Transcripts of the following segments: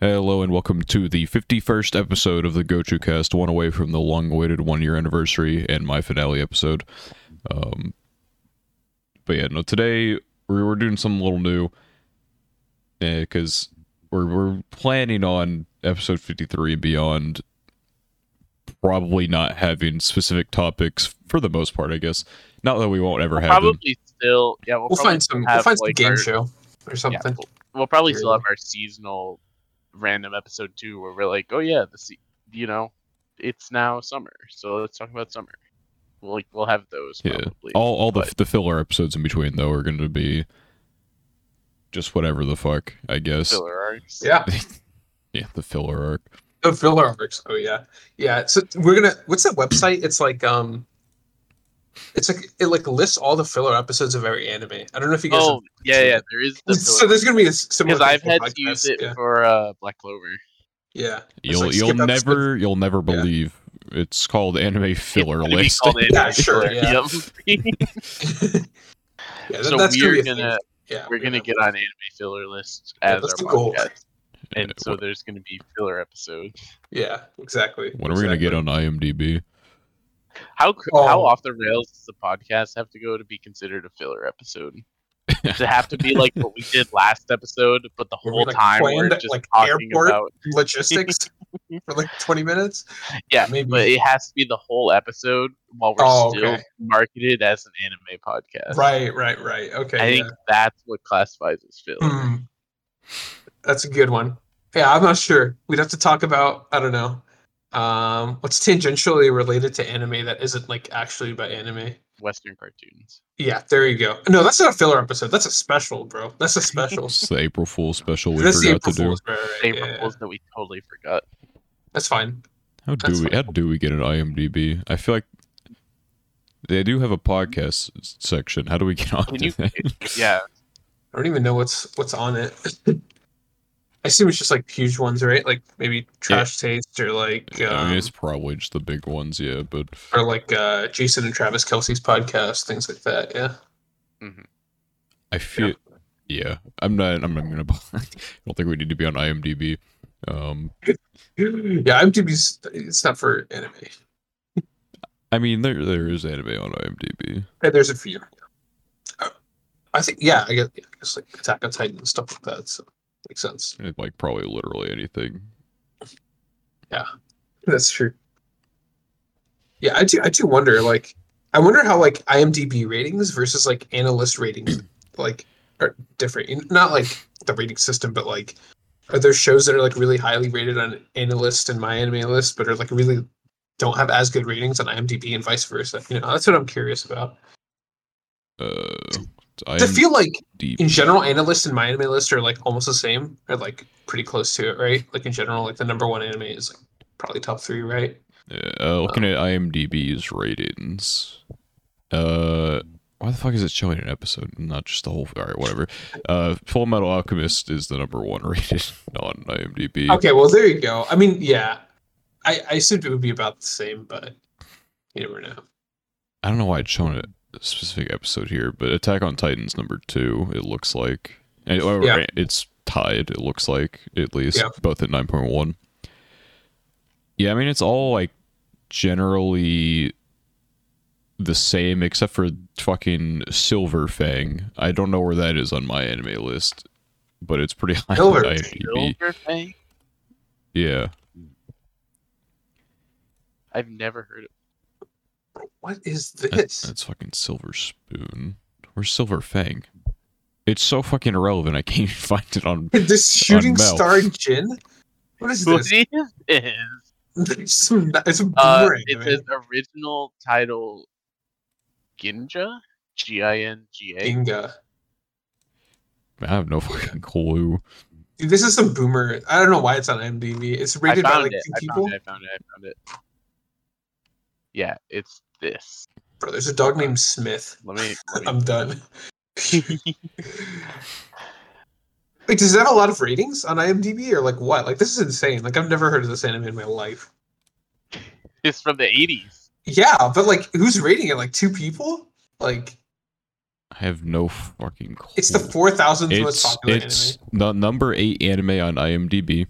Hello and welcome to the 51st episode of the Gochu Cast, one away from the long-awaited one-year anniversary and my finale episode. Um, but yeah, no, today we're, we're doing something a little new because we're we're planning on episode 53 and beyond probably not having specific topics for the most part, I guess. Not that we won't ever have them. probably still yeah we'll, We'll probably find some. still We'll have, find some game our- show or yeah, something. we'll, we'll probably still have our seasonal random episode two where we're like oh yeah the you know it's now summer so let's talk about summer we'll like we'll have those Yeah. probably All all the the filler episodes in between though are going to be just whatever the fuck, I guess. filler arcs Yeah, Yeah, the filler arc. the filler arcs. Oh yeah, yeah. So we're gonna. What's that website? It's like um, it's like it like lists all the filler episodes of every anime. I don't know if you guys. oh yeah yeah there is the have, so there's gonna be a similar. because I've had for to use it Yeah, for uh Black Clover yeah. It's You'll like you'll skip never you'll never Yeah. believe it's called anime filler It's gonna be list. called anime Yeah, sure, yeah. Yep. yeah, that, so that's we're gonna gonna. Yeah, we're gonna get on anime filler list as that's our the goal. podcast and so there's gonna be filler episodes Yeah, exactly. when are we gonna get on IMDb? How Oh. how off the rails does the podcast have to go to be considered a filler episode? Does it have to be like what we did last episode, but the Where we, whole like, time we're just like, talking airport? about logistics for like 20 minutes? yeah, maybe. but it has to be the whole episode while we're Oh, still okay. marketed as an anime podcast. Right, right, right. Okay. I yeah. think that's what classifies as filler. Hmm. That's a good one. Yeah, I'm not sure. We'd have to talk about I don't know. Um, what's tangentially related to anime that isn't like actually about anime? Western cartoons. Yeah, there you go. No, that's not a filler episode. That's a special, bro. That's a special. It's the April Fool's special we that's forgot April to do. Fool's, right, right, April yeah. Fools that we totally forgot. That's fine. How do That's we fine. how do we get an IMDb? I feel like they do have a podcast section. How do we get on you? that? yeah, I don't even know what's what's on it. I assume it's just like huge ones, right? Like maybe Trash Taste or like um, I mean, it's probably just the big ones, yeah. But or like uh, Jason and Travis Kelce's podcast, things like that. Yeah. I feel, yeah, I'm not. I'm not gonna. I don't think we need to be on IMDb. Um, Yeah, IMDb's it's not for anime. I mean, there there is anime on IMDb. Yeah, there's a few. Uh, I think yeah, I guess, yeah, I guess like Attack on Titan and stuff like that. So makes sense. It, like probably literally anything. Yeah, that's true. Yeah, I do. I do wonder. Like, I wonder how like IMDb ratings versus like AniList ratings like are different. Not like the rating system, but like, are there shows that are like really highly rated on AniList and my anime list, but are like really don't have as good ratings on IMDb and vice versa? You know, that's what I'm curious about. Uh, I feel like IMDb. in general, AniLists and my anime list are like almost the same, or like pretty close to it, right? Like in general, like the number one anime is like probably top three, right? Yeah, uh, looking at IMDb's ratings. Uh, why the fuck is it showing an episode, and not just the whole? All right, whatever. Uh, Fullmetal Alchemist is the number one rated on IMDb. Okay, well there you go. I mean, yeah, I I assumed it would be about the same, but you never know. I don't know why it's showing a specific episode here, but Attack on Titan's number two. It looks like, and- or Yeah. it's tied. It looks like at least Yeah. both at nine point one. Yeah, I mean it's all like generally the same except for fucking Silver Fang. I don't know where that is on my anime list, but it's pretty high Silver on Fang. IMDb. Silver Fang? Yeah, I've never heard of. What is that- this? that's fucking Silver Spoon. Where's Silver Fang? It's so fucking irrelevant. I can't even find it on. this shooting Mel. star Gin? What is this? is this? It's, some, it's a Uh, boomerang. it man. says original title Ginja? G I N G A. Ginga. I have no fucking clue. Dude, this is some boomer. I don't know why it's on IMDb. It's rated by found like it. two I people. found it. I found it. I found it. Yeah, it's this. Bro, there's a dog named Smith. Let me. Let I'm done. me Wait, does it have a lot of ratings on IMDb or like what? Like this is insane. Like I've never heard of this anime in my life. it's from the 80s. Yeah, but like who's rating it? Like two people? Like I have no fucking clue. it's the four thousandth most It's popular it's the number eight anime on IMDb.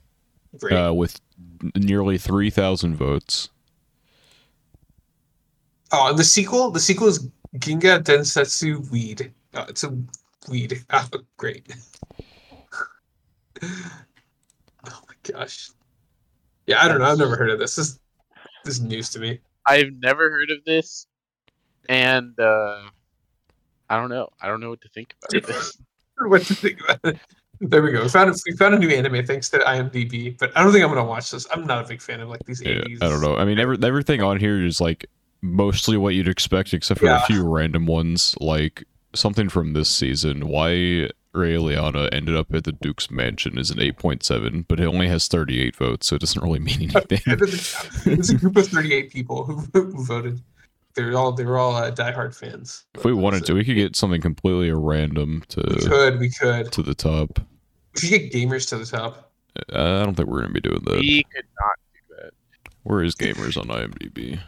Uh, with nearly 3,000 votes. Oh, and the sequel, the sequel is Ginga Densetsu Weed. Oh, it's a weed. Oh, great. oh my gosh. Yeah, I don't know. I've never heard of this. This this is news to me. I've never heard of this, and uh, I don't know. I don't know what to think about this. what to think about it. There we go. We found a, we found a new anime thanks to IMDb, but I don't think I'm gonna watch this. I'm not a big fan of like these Yeah, 80s. I don't know. I mean, every, everything on here is like mostly what you'd expect, except for Yeah. a few random ones, like something from this season. Why Raeliana ended up at the Duke's mansion is an 8.7, but it only has 38 votes, so it doesn't really mean anything. It's a group of 38 people who, who voted. They're all they were all uh, diehard fans. if we wanted to, we could get something completely random We to could, we could. to the top. We should get gamers to the top. Uh, I don't think we're gonna be doing that. We could not do that. Where is gamers on IMDb?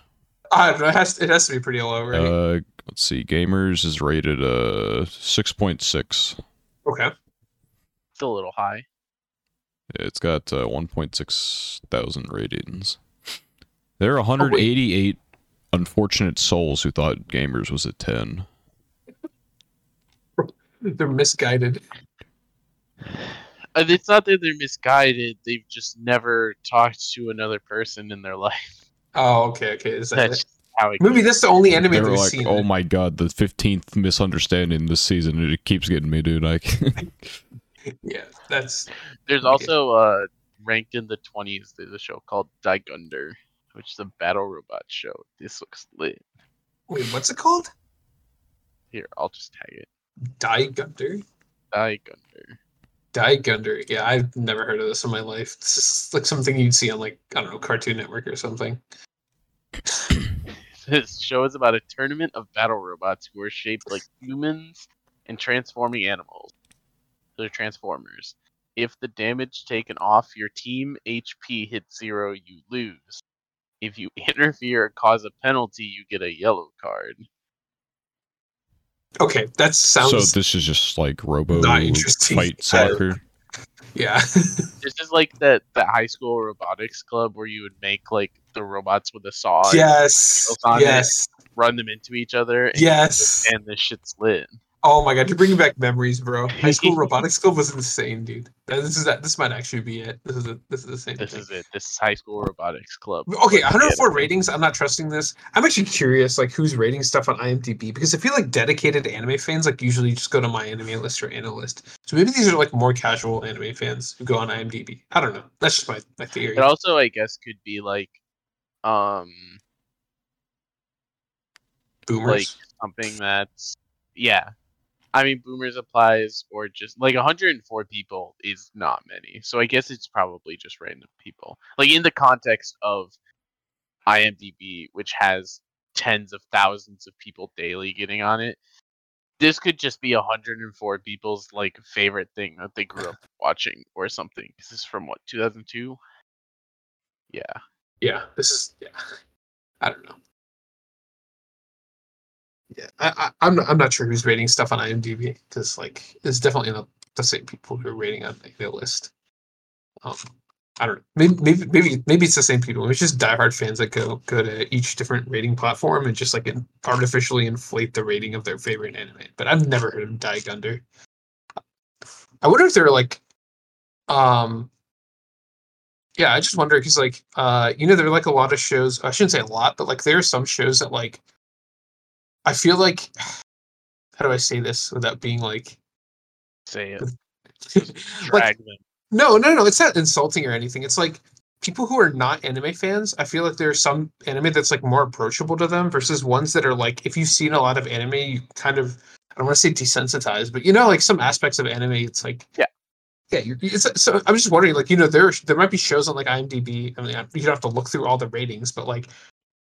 I don't know. It has, it has to be pretty low, right? Uh, let's see. Gamers is rated uh 6.6. okay. It's a little high. It's got uh, 1.6 thousand ratings. There are 188 unfortunate souls who thought gamers was at 10. They're misguided. It's not that they're misguided. They've just never talked to another person in their life. Oh, okay, okay. Is that That's it? how it Maybe goes. that's the only anime They that were we've like, seen. "Oh my god, the 15th misunderstanding this season. It keeps getting me, dude." Like, yeah, that's There's Okay. also uh ranked in the 20s. There's a show called Daigunder, which is a battle robot show. This looks lit. wait. What's it called? Here, I'll just tag it. Die Gunder. Daigunder. Die Gunder. Yeah, I've never heard of this in my life. This is like something you'd see on like I don't know Cartoon Network or something. This show is about a tournament of battle robots who are shaped like humans and transforming animals. They're transformers. If the damage taken off your team HP hits zero, you lose. If you interfere or cause a penalty, you get a yellow card. Okay, that sounds so this is just like Robo Not fight soccer. yeah. This is like that that high school robotics club where you would make like the robots with a saw, and yes. It. Yes. run them into each other, and, Yes. and this shit's lit. Oh my god, you're bringing back memories, bro. High school robotics club was insane, dude. This is that. This might actually be it. This is a, this is the same. This thing. is it. This is high school robotics club. Okay, 104 yeah. ratings. I'm not trusting this. I'm actually curious, like who's rating stuff on IMDb because I feel like dedicated anime fans like usually just go to my anime list or AniList. So maybe these are like more casual anime fans who go on IMDb. I don't know. That's just my my theory. It also, I guess, could be like, um, Boomers. like something that's yeah. I mean, boomers applies, or just like 104 people is not many. So I guess it's probably just random people. Like in the context of IMDb, which has tens of thousands of people daily getting on it. This could just be 104 people's like favorite thing that they grew up watching or something. This is from what 2002. Yeah. Yeah, this is yeah. I don't know. Yeah, I, I I'm not, I'm not sure who's rating stuff on IMDb because like it's definitely not the same people who are rating on like, the list. Um, I don't know. Maybe maybe maybe maybe it's the same people. It's just diehard fans that go go to each different rating platform and just like artificially inflate the rating of their favorite anime. But I've never heard of Daigunder. I wonder if they're like, um, yeah, I just wonder because like, uh, you know, there are like a lot of shows. I shouldn't say a lot, but like there are some shows that like, I feel like, how do I say this without being like, Say it. like no, no, no. It's not insulting or anything. It's like people who are not anime fans. I feel like there's some anime that's like more approachable to them versus ones that are like if you've seen a lot of anime, you kind of I don't want to say desensitized, but you know, like some aspects of anime, it's like Yeah. Yeah. You're, it's, so I'm just wondering, like you know, there there might be shows on like IMDb. I mean, you don't have to look through all the ratings, but like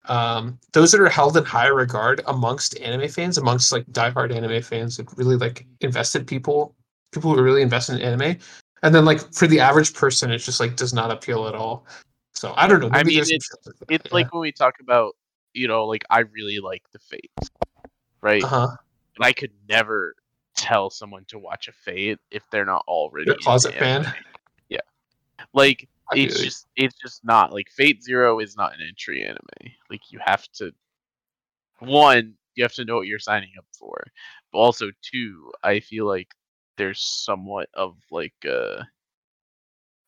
um those that are held in high regard amongst anime fans amongst like diehard anime fans that really like invested people people who are really invested in anime and then like for the average person it just like does not appeal at all so i don't know I mean, it's- like It's like when we talk about, you know, like I really like the Fate, right? uh-huh And I could never tell someone to watch a Fate if they're not already You're a closet fan? Yeah, like I it's you. just it's just not like Fate Zero is not an entry anime. Like you have to one, you have to know what you're signing up for. But also two, I feel like there's somewhat of like a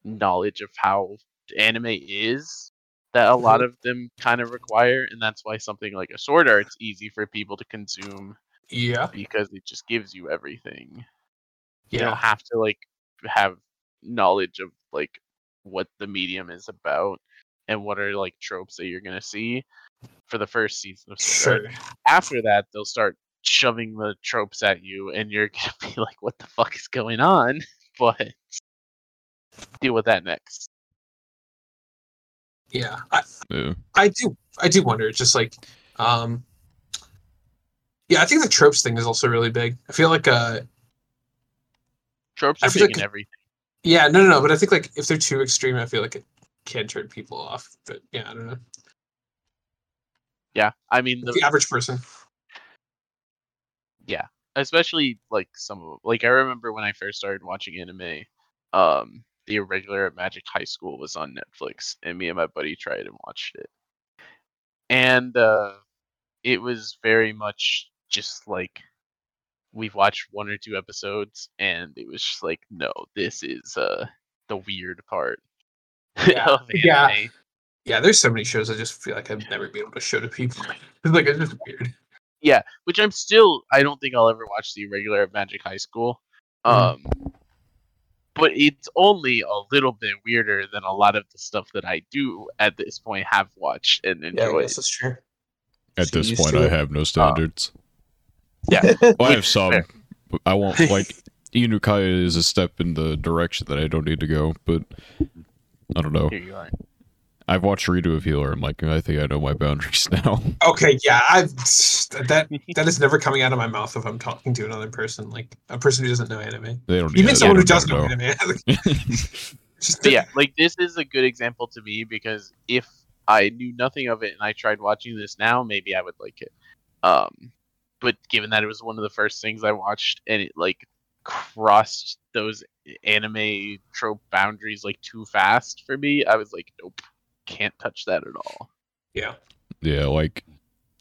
knowledge of how anime is that a mm-hmm. lot of them kind of require and that's why something like a sword art's easy for people to consume yeah, because it just gives you everything you don't have to like have knowledge of like what the medium is about and what are like tropes that you're gonna see for the first season of Sword sure. After that, they'll start shoving the tropes at you, and you're gonna be like, "What the fuck is going on?" But deal with that next. Yeah, I, Yeah. I do. I do wonder. Just like, um, yeah, I think the tropes thing is also really big. I feel like, uh, Tropes are big in everything. yeah, no, no, no, but I think like if they're too extreme, I feel like it can turn people off. But yeah, I don't know. Yeah, I mean, the, The average person. Yeah, especially like some of like I remember when I first started watching anime, um, the irregular at Magic High School was on Netflix, and me and my buddy tried and watched it, and uh, it was very much just like we've watched one or two episodes, and it was just like, no, this is uh the weird part Yeah, yeah. Yeah, there's so many shows I just feel like i've never been able to show to people. It's like it's just weird. Yeah, which I'm still. I don't think I'll ever watch the regular at Magic High School. Um, but it's only a little bit weirder than a lot of the stuff that I do at this point have watched and enjoyed. yeah, that's true. At So this point, I have no standards. Yeah, Well, I have some. but I won't like Inukaya is a step in the direction that I don't need to go, but I don't know. here you are. I've watched Redo of Healer. I'm like, I think I know my boundaries now. Okay, yeah, I've that that is never coming out of my mouth if I'm talking to another person, like a person who doesn't know anime. They don't Even yeah, someone they who does don't know anime. just But yeah, like this is a good example to me because if I knew nothing of it and I tried watching this now, maybe I would like it. Um, but given that it was one of the first things I watched and it like crossed those anime trope boundaries like too fast for me, I was like, nope, can't touch that at all. yeah, yeah, like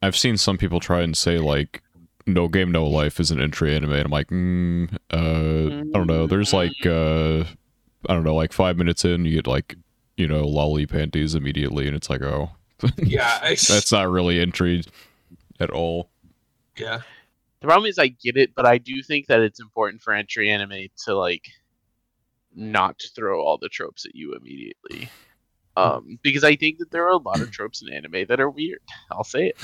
I've seen some people try and say like No Game No Life is an entry anime, and I'm like, mm, uh, I don't know. There's like, uh, I don't know, like five minutes in, you get like, you know, lolly panties immediately, and it's like, oh, yeah, I, that's not really entry at all. Yeah, The problem is I get it, but I do think that it's important for entry anime to like not throw all the tropes at you immediately. Um, because I think that there are a lot of tropes in anime that are weird. I'll say it.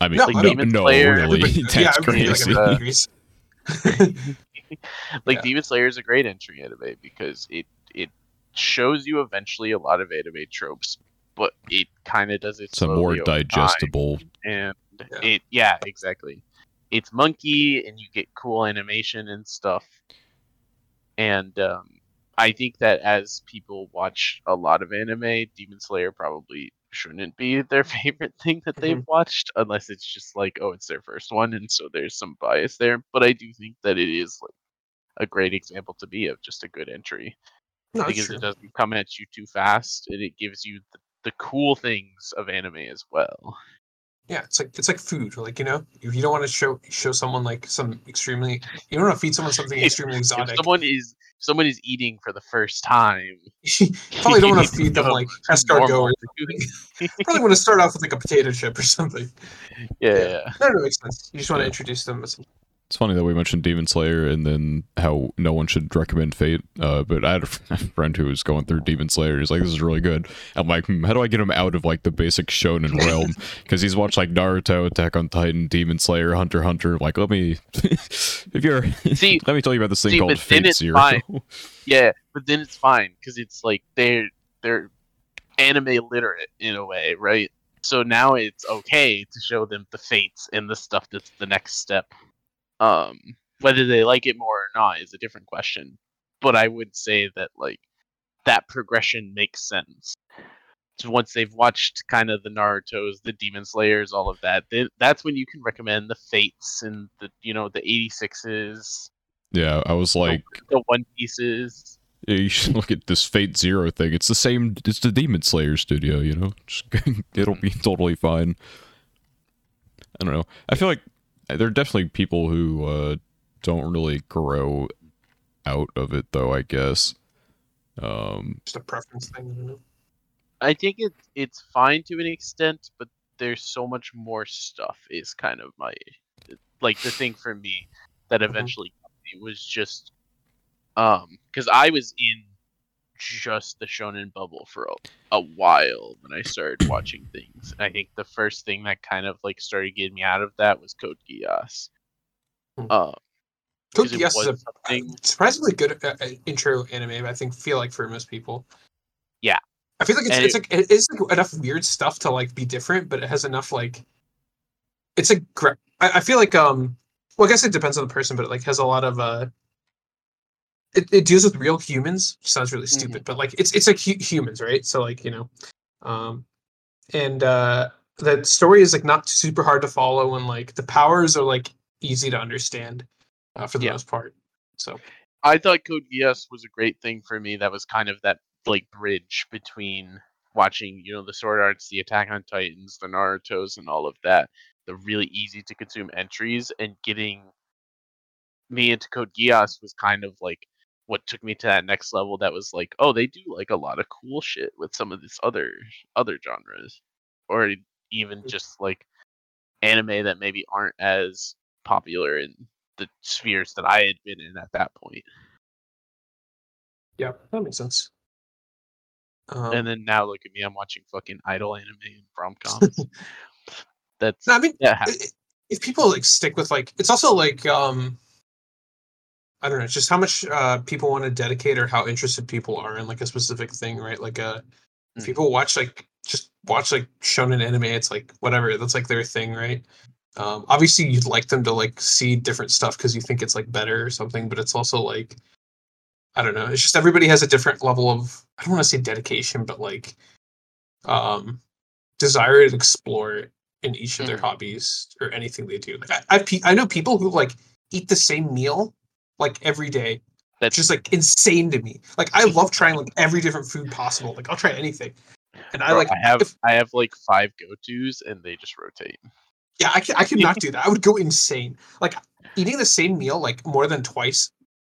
I mean, No, no, I no, Demon no, Slayer, really, that's yeah, everybody, like, crazy. Like Yeah. Demon Slayer is a great entry anime because it it shows you eventually a lot of anime tropes, but it kind of does it it's a more slowly over time, digestible. and Yeah. it yeah exactly. It's monkey and you get cool animation and stuff, and um, I think that as people watch a lot of anime, Demon Slayer probably shouldn't be their favorite thing that they've watched unless it's just like oh it's their first one and so there's some bias there. But i do think that it is like a great example to be of just a good entry. No, because it doesn't come at you too fast and it gives you the, the cool things of anime as well Yeah, it's like it's like food. Like you know, if you don't want to show show someone like some extremely, you don't want to feed someone something extremely if someone is someone is eating for the first time you probably don't want to feed them like escargot or probably want to start off with like a potato chip or something. yeah, Yeah. yeah. No, no, makes sense. You just want to introduce them with some. It's funny that we mentioned Demon Slayer and then how no one should recommend Fate. Uh, but I had a friend who was going through Demon Slayer. He's like, "This is really good." I'm like, hmm, "How do I get him out of like the basic shonen realm?" Because he's watched like Naruto, Attack on Titan, Demon Slayer, Hunter Hunter. Like, let me, if you're, See- let me tell you about this thing see, called Fate Zero. fine. Yeah, but then it's fine because it's like they're they're anime literate in a way, right? So now it's okay to show them the fates and the stuff that's the next step. Um, whether they like it more or not is a different question. But I would say that like that progression makes sense. So once they've watched kind of the Naruto's, the Demon Slayers, all of that, then that's when you can recommend the Fates and the you know the 86s, yeah, I was like, the One Pieces. Yeah, you should look at this Fate Zero thing. It's the same. It's the Demon Slayer studio. You know, Just, it'll be totally fine. I don't know. I feel like there are definitely people who uh, don't really grow out of it, though. I guess. Um, Just a preference thing. I know. I think it it's fine to an extent, but there's so much more stuff. Is kind of my like the thing for me that eventually it was just um because I was in just the shonen bubble for a, a while when I started watching things. And I think the first thing that kind of like started getting me out of that was Code Geass. Um, Code it Geass is a something- surprisingly good uh, uh, intro anime. I think feel like for most people. Yeah. I feel like it's, And it's like it is like enough weird stuff to like be different, but it has enough like. It's a great. I, I feel like um. Well, I guess it depends on the person, but it like has a lot of uh. It, it deals with real humans. Sounds really stupid, but like it's it's like hu- humans, right? So like you know, um, and uh the story is like not super hard to follow, and like the powers are like easy to understand, uh, for the Yeah. most part. So I thought Code Geass was a great thing for me. That was kind of that like bridge between watching, you know, the Sword Arts, the Attack on Titans, the Naruto's, and all of that. The really easy to consume entries and getting me into Code Geass was kind of like what took me to that next level. That was like, oh, they do like a lot of cool shit with some of these other other genres, or even Mm. just like anime that maybe aren't as popular in the spheres that I had been in at that point. yeah, that makes sense. Um, and then now look at me, I'm watching fucking idol anime and rom coms. That's no, I mean, yeah, i- i- if people like stick with like, it's also like um, I don't know, it's just how much uh people want to dedicate or how interested people are in like a specific thing, right? Like uh, Mm. people watch like just watch like shonen anime, it's like whatever, that's like their thing, right? Um, obviously, you'd like them to like see different stuff because you think it's like better or something, but it's also like I don't know. It's just everybody has a different level of I don't want to say dedication, but like um desire to explore in each of their Mhm. hobbies or anything they do. Like I pe- I know people who like eat the same meal like every day. that's just like insane to me. Like I love trying like every different food possible. Like I'll try anything. And I bro, like I have if- I have like five go tos and they just rotate. Yeah, I can I could not do that. I would go insane. Like eating the same meal like more than twice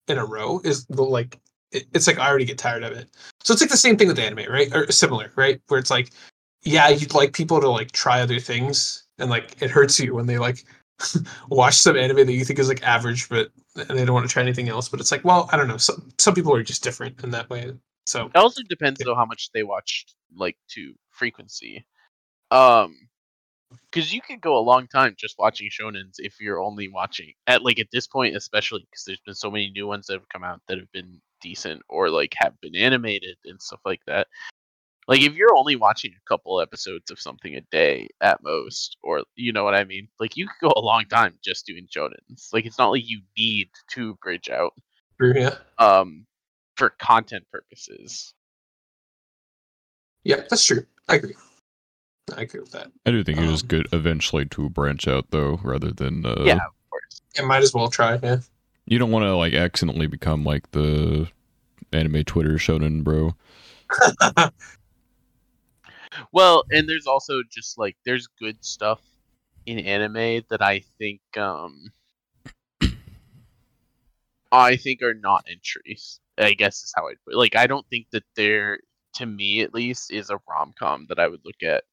in a row is the like it, it's like I already get tired of it. So it's like the same thing with anime, right? Or similar, right? Where it's like, yeah, you'd like people to like try other things, and like it hurts you when they like watch some anime that you think is like average, but and they don't want to try anything else. But it's like, well, I don't know. Some some people are just different in that way. So It also depends though how much they watch like to frequency. Um because you could go a long time just watching shonens if you're only watching at like at this point especially because there's been so many new ones that have come out that have been decent or like have been animated and stuff like that like if you're only watching a couple episodes of something a day at most or you know what i mean like you could go a long time just doing shonens like it's not like you need to bridge out yeah, um for content purposes yeah, that's true. I agree. I agree with that. I do think it is Um, good eventually to branch out though, rather than uh, yeah of course It might as well try. Yeah. You don't want to like accidentally become like the anime Twitter shonen bro. Well, and there's also just like there's good stuff in anime that I think um I think are not entries. I guess is how I'd put it. Like I don't think that there to me at least is a rom com that I would look at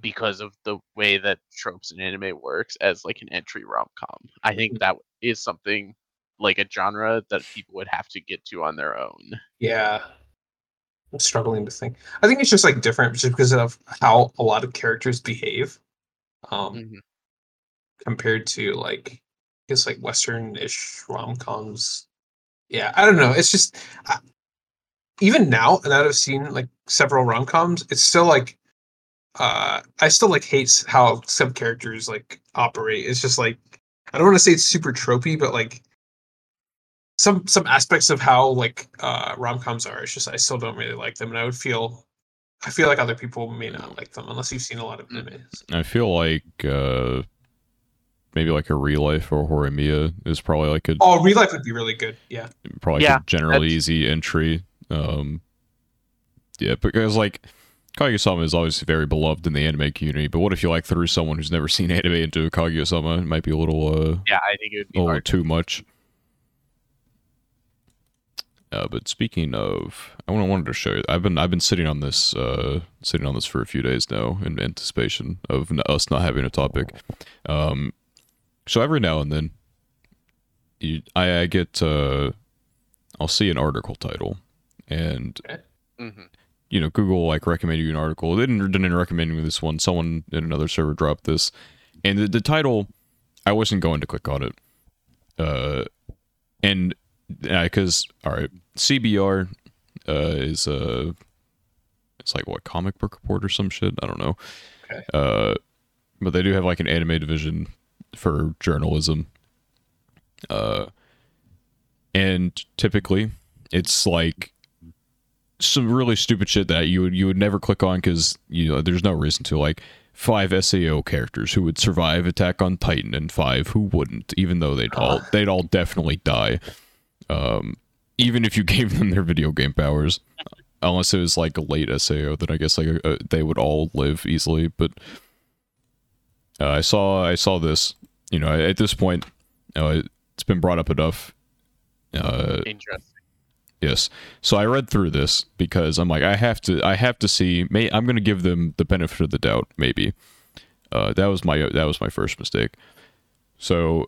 because of the way that tropes in anime works as like an entry rom com. I think that is something like a genre that people would have to get to on their own. Yeah. I'm struggling to think. I think it's just like different just because of how a lot of characters behave. Um Mhm. compared to like I guess like western-ish rom-coms. Yeah, I don't know. It's just I, even now that I've seen like several rom-coms, it's still like uh I still like hate how some characters like operate. It's just like I don't want to say it's super tropey, but like some some aspects of how like uh rom-coms are it's just i still don't really like them and i would feel i feel like other people may not like them unless you've seen a lot of Mm. animes I feel like uh maybe like a real life or Horimiya is probably like a Oh, real life would be really good. Yeah. probably like Yeah, a generally easy entry. Um, yeah, because like Kaguya-sama is obviously very beloved in the anime community, but what if you like threw someone who's never seen anime into Kaguya-sama? It might be a little uh, Yeah, I think it would be a little hard. too much. Uh, but speaking of, I wanted to show you. I've been I've been sitting on this uh, sitting on this for a few days now in anticipation of n- us not having a topic. Um, so every now and then, you, I, I get uh, I'll see an article title, and hmm you know Google like recommend you an article. They didn't didn't recommend me this one. Someone in another server dropped this, and the, the title, I wasn't going to click on it. Uh, and because all right, CBR uh, is uh, it's like what comic book report or some shit. I don't know. Okay. Uh, but they do have like an anime division for journalism. Uh, and typically it's like some really stupid shit that you would you would never click on because you know there's no reason to like five SAO characters who would survive Attack on Titan and five who wouldn't, even though they'd all they'd all definitely die. Um, even if you gave them their video game powers, unless it was like a late SAO, then I guess like uh, they would all live easily. But uh, I saw I saw this. You know, at this point, uh, it's been brought up enough. Uh, Interesting. Yes. So I read through this because I'm like, I have to, I have to see. May I'm going to give them the benefit of the doubt. Maybe uh, that was my that was my first mistake. So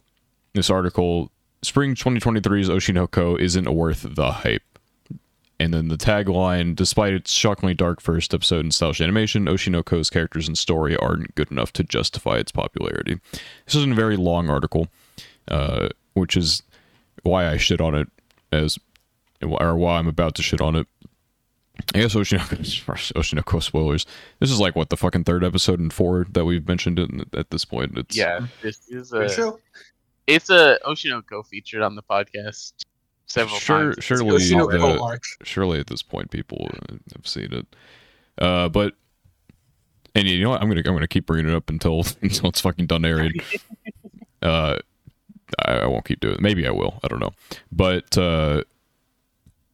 this article, spring 2023's Oshi no Ko isn't worth the hype. And then the tagline, despite its shockingly dark first episode and stylish animation, Oshi no Ko's characters and story aren't good enough to justify its popularity. This is a very long article, uh, which is why I shit on it as or why I'm about to shit on it. I guess Oshi no Ko, Oshi no Ko spoilers. This is like what the fucking third episode in four that we've mentioned it at this point. It's Yeah, this is a sure. It's a Oshi no Ko featured on the podcast several Sure- times. Surely the- surely at this point people have seen it. Uh, but and you know what? I'm gonna I'm gonna keep bringing it up until until it's fucking done airing. uh, I, I won't keep doing it. Maybe I will. I don't know. But uh,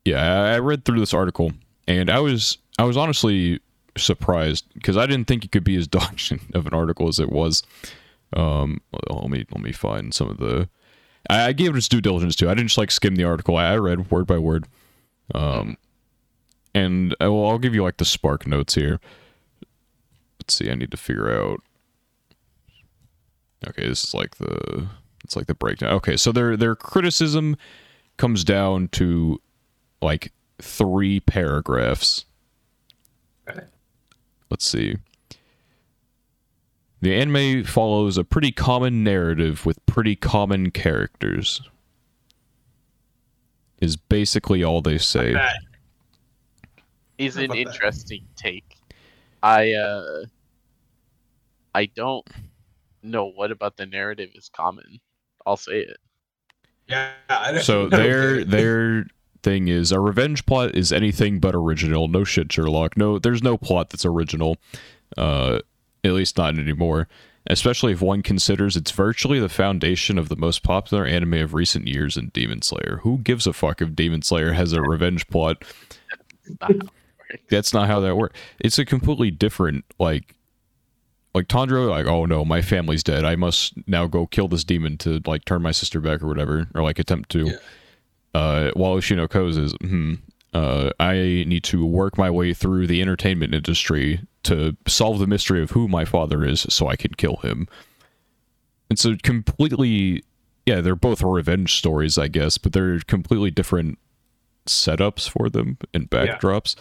yeah, I, I read through this article and I was I was honestly surprised because I didn't think it could be as dog shit of an article as it was. Um, let me let me find some of the. I, I gave it its due diligence too. I didn't just like skim the article. I, I read word by word. Um, and I will, I'll give you like the spark notes here. Let's see. I need to figure out. Okay, this is like the it's like the breakdown. Okay, so their their criticism comes down to like three paragraphs. Okay. Let's see. The anime follows a pretty common narrative with pretty common characters. Is basically all they say. That- is How an about that? interesting take. I uh I don't know what about the narrative is common. I'll say it. Yeah. I don't- So I their their thing is a revenge plot is anything but original. No shit, Sherlock. No, there's no plot that's original. Uh, at least not anymore. Especially if one considers it's virtually the foundation of the most popular anime of recent years in Demon Slayer. Who gives a fuck if Demon Slayer has a revenge plot? Not how it works. That's not how that works. It's a completely different like like Tanjiro, like, oh no, my family's dead. I must now go kill this demon to like turn my sister back or whatever, or like attempt to. Yeah. Uh, while Oshi no Ko's is, hmm, uh, I need to work my way through the entertainment industry to solve the mystery of who my father is, so I can kill him. And so, completely, yeah, they're both revenge stories, I guess, but they're completely different setups for them and Yeah. backdrops.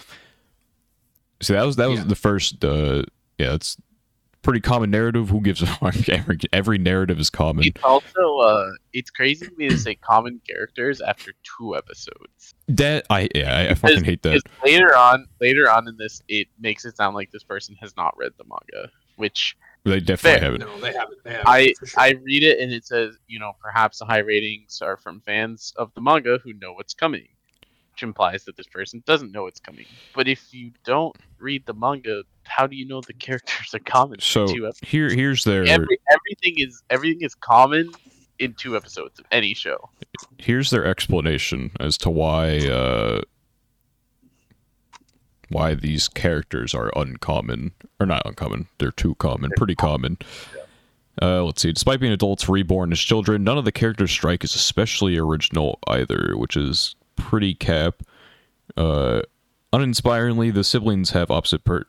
So that was that was Yeah. the first. Uh, yeah, it's pretty common narrative. Who gives a fuck? Every, every narrative is common. It's also uh it's crazy to me to say common characters after two episodes. That I yeah, I, I fucking hate that. Later on later on in this it makes it sound like this person has not read the manga. Which They definitely Fair. haven't. No, they haven't. They haven't I sure. I read it and it says, you know, perhaps the high ratings are from fans of the manga who know what's coming. Which implies that this person doesn't know it's coming. But if you don't read the manga, how do you know the characters are common? in So two episodes? here here's their Every, everything is everything is common in two episodes of any show. here's their explanation as to why uh why these characters are uncommon or not uncommon they're too common pretty common uh, let's see. Despite being adults reborn as children, none of the characters strike is especially original either, which is pretty cap. Uh, uninspiringly, the siblings have opposite per.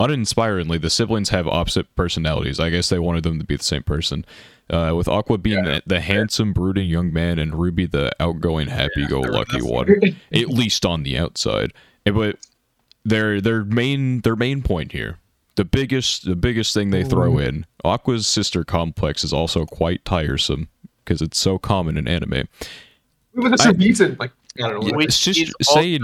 Uninspiringly, the siblings have opposite personalities. I guess they wanted them to be the same person. Uh, with Aqua being the, the handsome, brooding young man, and Ruby the outgoing, happy-go-lucky one, at least on the outside. But their their main their main point here, the biggest the biggest thing they throw in, Aqua's sister complex is also quite tiresome because it's so common in anime. But that's I- a reason. Like I don't know. It's just also saying-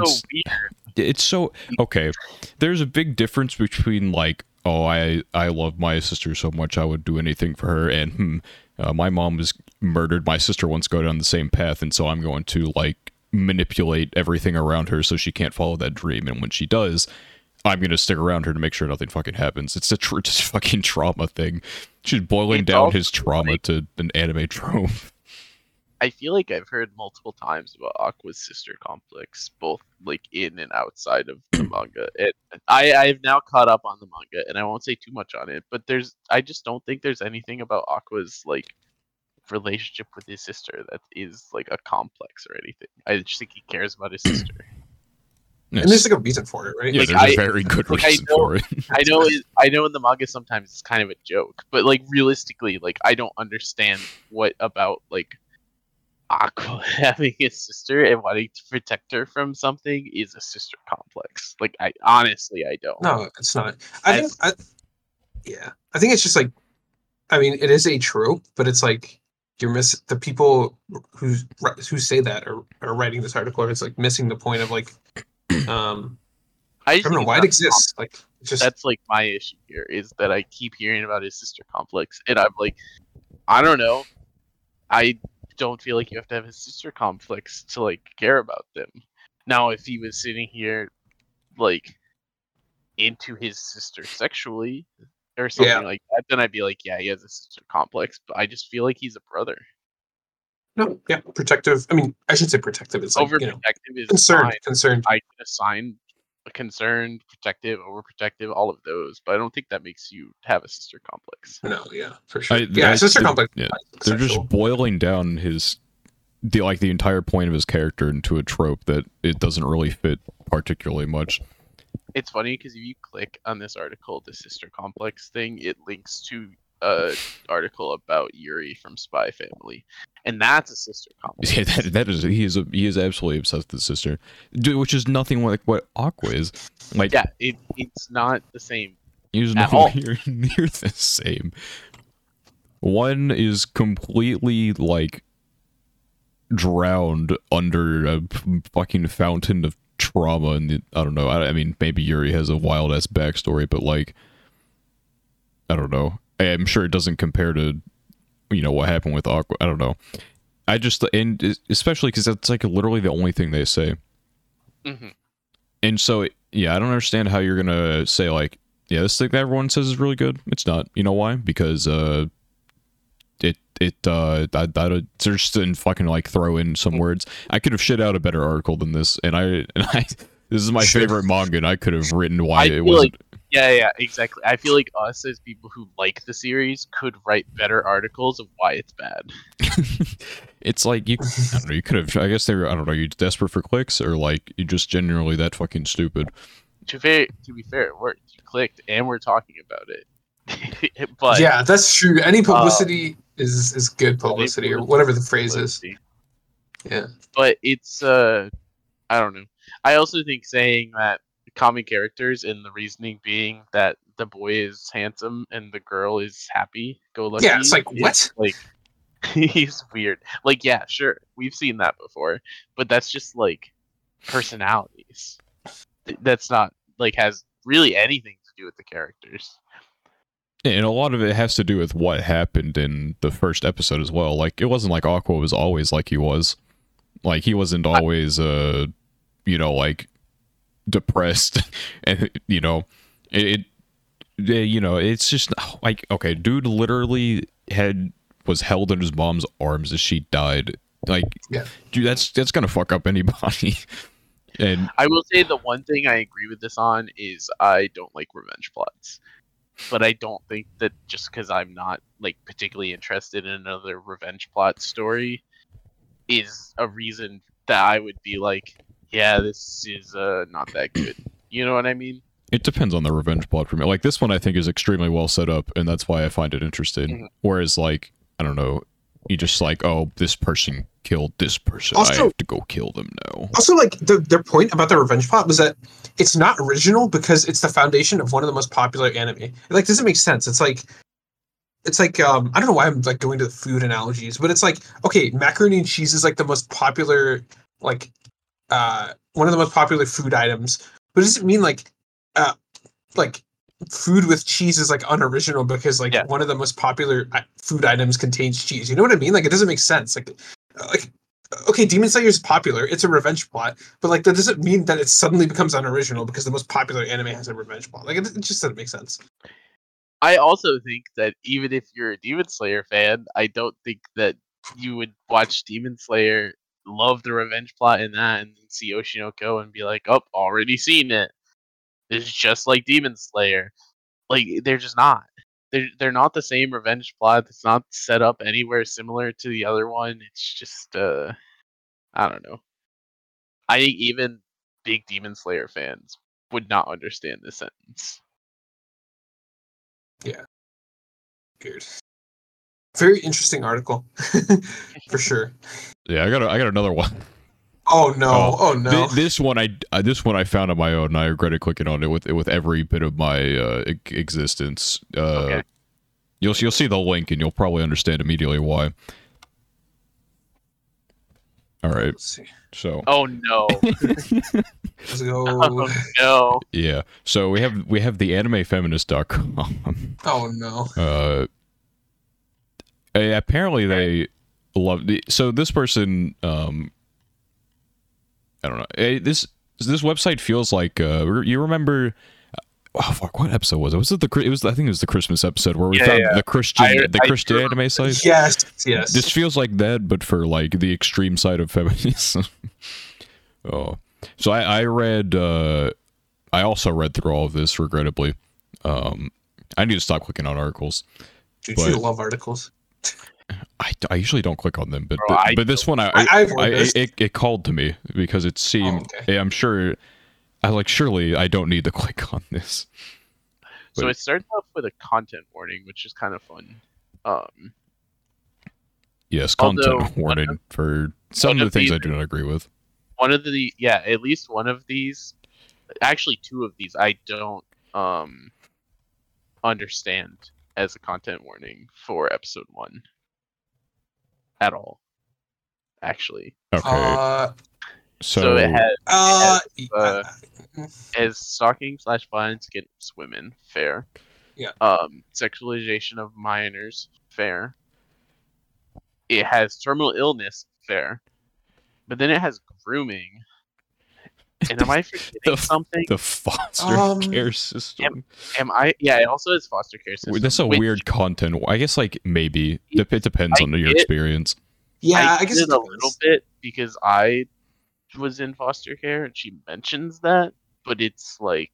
It's so okay. There's a big difference between like, oh, I I love my sister so much I would do anything for her, and hmm, uh, my mom was murdered. My sister wants to go down the same path, and so I'm going to like manipulate everything around her so she can't follow that dream. And when she does, I'm gonna stick around her to make sure nothing fucking happens. It's a tr- just fucking trauma thing. She's boiling It's down his trauma to an anime trope. I feel like I've heard multiple times about Aqua's sister complex, both like in and outside of the manga. It, I I've now caught up on the manga, and I won't say too much on it. But there's, I just don't think there's anything about Aqua's like relationship with his sister that is like a complex or anything. I just think he cares about his sister. and there's like a reason for it, right? yeah, like, there's a I- very good like, reason know- for it. I know, it, I know in the manga sometimes it's kind of a joke, but like realistically, like I don't understand what about like Aqua having a sister and wanting to protect her from something is a sister complex. Like I honestly, I don't. No, it's not. I think. I, yeah, I think it's just like. I mean, it is a trope, but it's like you're miss the people who who say that are, are writing this article. It's like missing the point of like, um, I, I don't know why it it's not exists. Like, it's just that's like my issue here is that I keep hearing about his sister complex, and I'm like, I don't know. I don't feel like you have to have a sister complex to like care about them. Now, if he was sitting here, like, into his sister sexually or something Yeah. like that, then I'd be like, yeah, he has a sister complex. But I just feel like he's a brother. no, yeah, protective. I mean, I should say protective. It's like you know, Overprotective is concerned, concerned. I can assign concerned, protective, overprotective, all of those, but I don't think that makes you have a sister complex. No, yeah, for sure. I- yeah, I- sister the- complex. yeah, they're sexual. just boiling down his the like the entire point of his character into a trope that it doesn't really fit particularly much. It's funny because if you click on this article, the sister complex thing, it links to a article about Yuri from Spy Family, and that's a sister complex. Yeah, that, that is he is a, he is absolutely obsessed with sister, which is nothing like what Aqua is. Like yeah, it, it's not the same. all. nowhere near the same. One is completely like drowned under a fucking fountain of trauma, and the, I don't know. I, I mean, maybe Yuri has a wild ass backstory, but like, I don't know. I'm sure it doesn't compare to you know what happened with Aqua. I don't know. I just and especially because that's like literally the only thing they say. hmm And so, yeah, I don't understand how you're gonna say like, yeah, this thing that everyone says is really good. It's not. You know why? Because uh, it it uh, I, I, just didn't fucking like throw in some words. I could have shit out a better article than this, and I and I. This is my Sure. favorite manga, and I could have written why it wasn't. Yeah, yeah, exactly. I feel like us as people who like the series could write better articles of why it's bad. it's like you. I don't know. You could have. I guess they were. I don't know. You desperate for clicks, or like you just genuinely that fucking stupid. To fair, to be fair, it worked. You clicked, and we're talking about it. but yeah, that's true. Any uh, publicity is is good publicity, or whatever the phrase is. Yeah. but it's uh i don't know i also think saying that common characters and the reasoning being that the boy is handsome and the girl is happy go lucky Yeah, it's like, is, what? like he's weird like yeah sure we've seen that before but that's just like personalities that's not like has really anything to do with the characters And a lot of it has to do with what happened in the first episode as well. Like it wasn't like Aqua was always like he was. Like he wasn't always uh you know, like depressed, and you know, it, it you know, it's just like okay, dude, literally had was held in his mom's arms as she died. Like, Yeah. dude, that's that's gonna fuck up anybody. and I will say the one thing I agree with this on is I don't like revenge plots. But I don't think that just because I'm not like particularly interested in another revenge plot story is a reason that I would be like, yeah, this is uh not that good. You know what I mean? it depends on the revenge plot for me. Like this one, I think is extremely well set up, and that's why I find it interesting. Mhm. Whereas, like, I don't know, you just like, oh, this person killed this person. I Also- have to go kill them now. Also, like the, their point about the revenge plot was that it's not original because it's the foundation of one of the most popular anime. It, like doesn't make sense. It's like it's like um I don't know why I'm like going to the food analogies, but it's like okay, macaroni and cheese is like the most popular like uh one of the most popular food items. But does it mean like uh like food with cheese is like unoriginal because like Yeah. one of the most popular food items contains cheese. You know what I mean? Like it doesn't make sense. Like uh, like okay, Demon Slayer is popular. It's a revenge plot, but like that doesn't mean that it suddenly becomes unoriginal because the most popular anime has a revenge plot. Like it, it just doesn't make sense. I also think that even if you're a Demon Slayer fan, I don't think that you would watch Demon Slayer, love the revenge plot in that, and see Oshi no Ko and be like, "Oh, already seen it. It's just like Demon Slayer." Like they're just not. They're they're not the same revenge plot. It's not set up anywhere similar to the other one. It's just uh, I don't know. I think even big Demon Slayer fans would not understand this sentence. Weird. Very interesting article, for sure. Yeah, I got a, I got another one. Oh no! Oh, Oh, no! Thi- this one I uh, this one I found on my own. and I regretted clicking on it with with every bit of my uh, existence. Uh, Okay. You'll you'll see the link and you'll probably understand immediately why. All right, Let's see. so Oh no! Let's go. oh no! yeah, so we have we have the animefeminist.com. Oh no! Uh, apparently they love the, so this person um I don't know. this this website feels like uh you remember oh fuck what episode was it? Was it the it was I think it was the Christmas episode where we Yeah, found yeah. the Christian I- the I Christian do anime site? Yes, yes. This feels like that, but for like the extreme side of feminism. oh, so I, I read. uh I also read through all of this, regrettably. Um, I need to stop clicking on articles. But- you love articles. I, I usually don't click on them, but Bro, but, I but this one I I, I, I've I, this. it, it called to me because it seemed. okay. I'm sure. I like surely I don't need to click on this. So it starts off with a content warning, which is kind of fun. Um, Yes, content one warning for some of the things these- I do not agree with. one of the yeah, at least one of these, actually two of these, I don't um understand as a content warning for episode one at all. Actually, Okay, Uh, so, so, it has uh, uh, as stalking slash violence against women, fair. Yeah. Um, sexualization of minors, fair. It has terminal illness, fair. But then it has grooming. And am I forgetting The- something? the foster Um, care system. Am I? Yeah, it also is foster care system. That's a which weird content. I guess like maybe Dep- it depends I on your get- experience. yeah, I, I, guess did it a little bit because I was in foster care and she mentions that, but it's like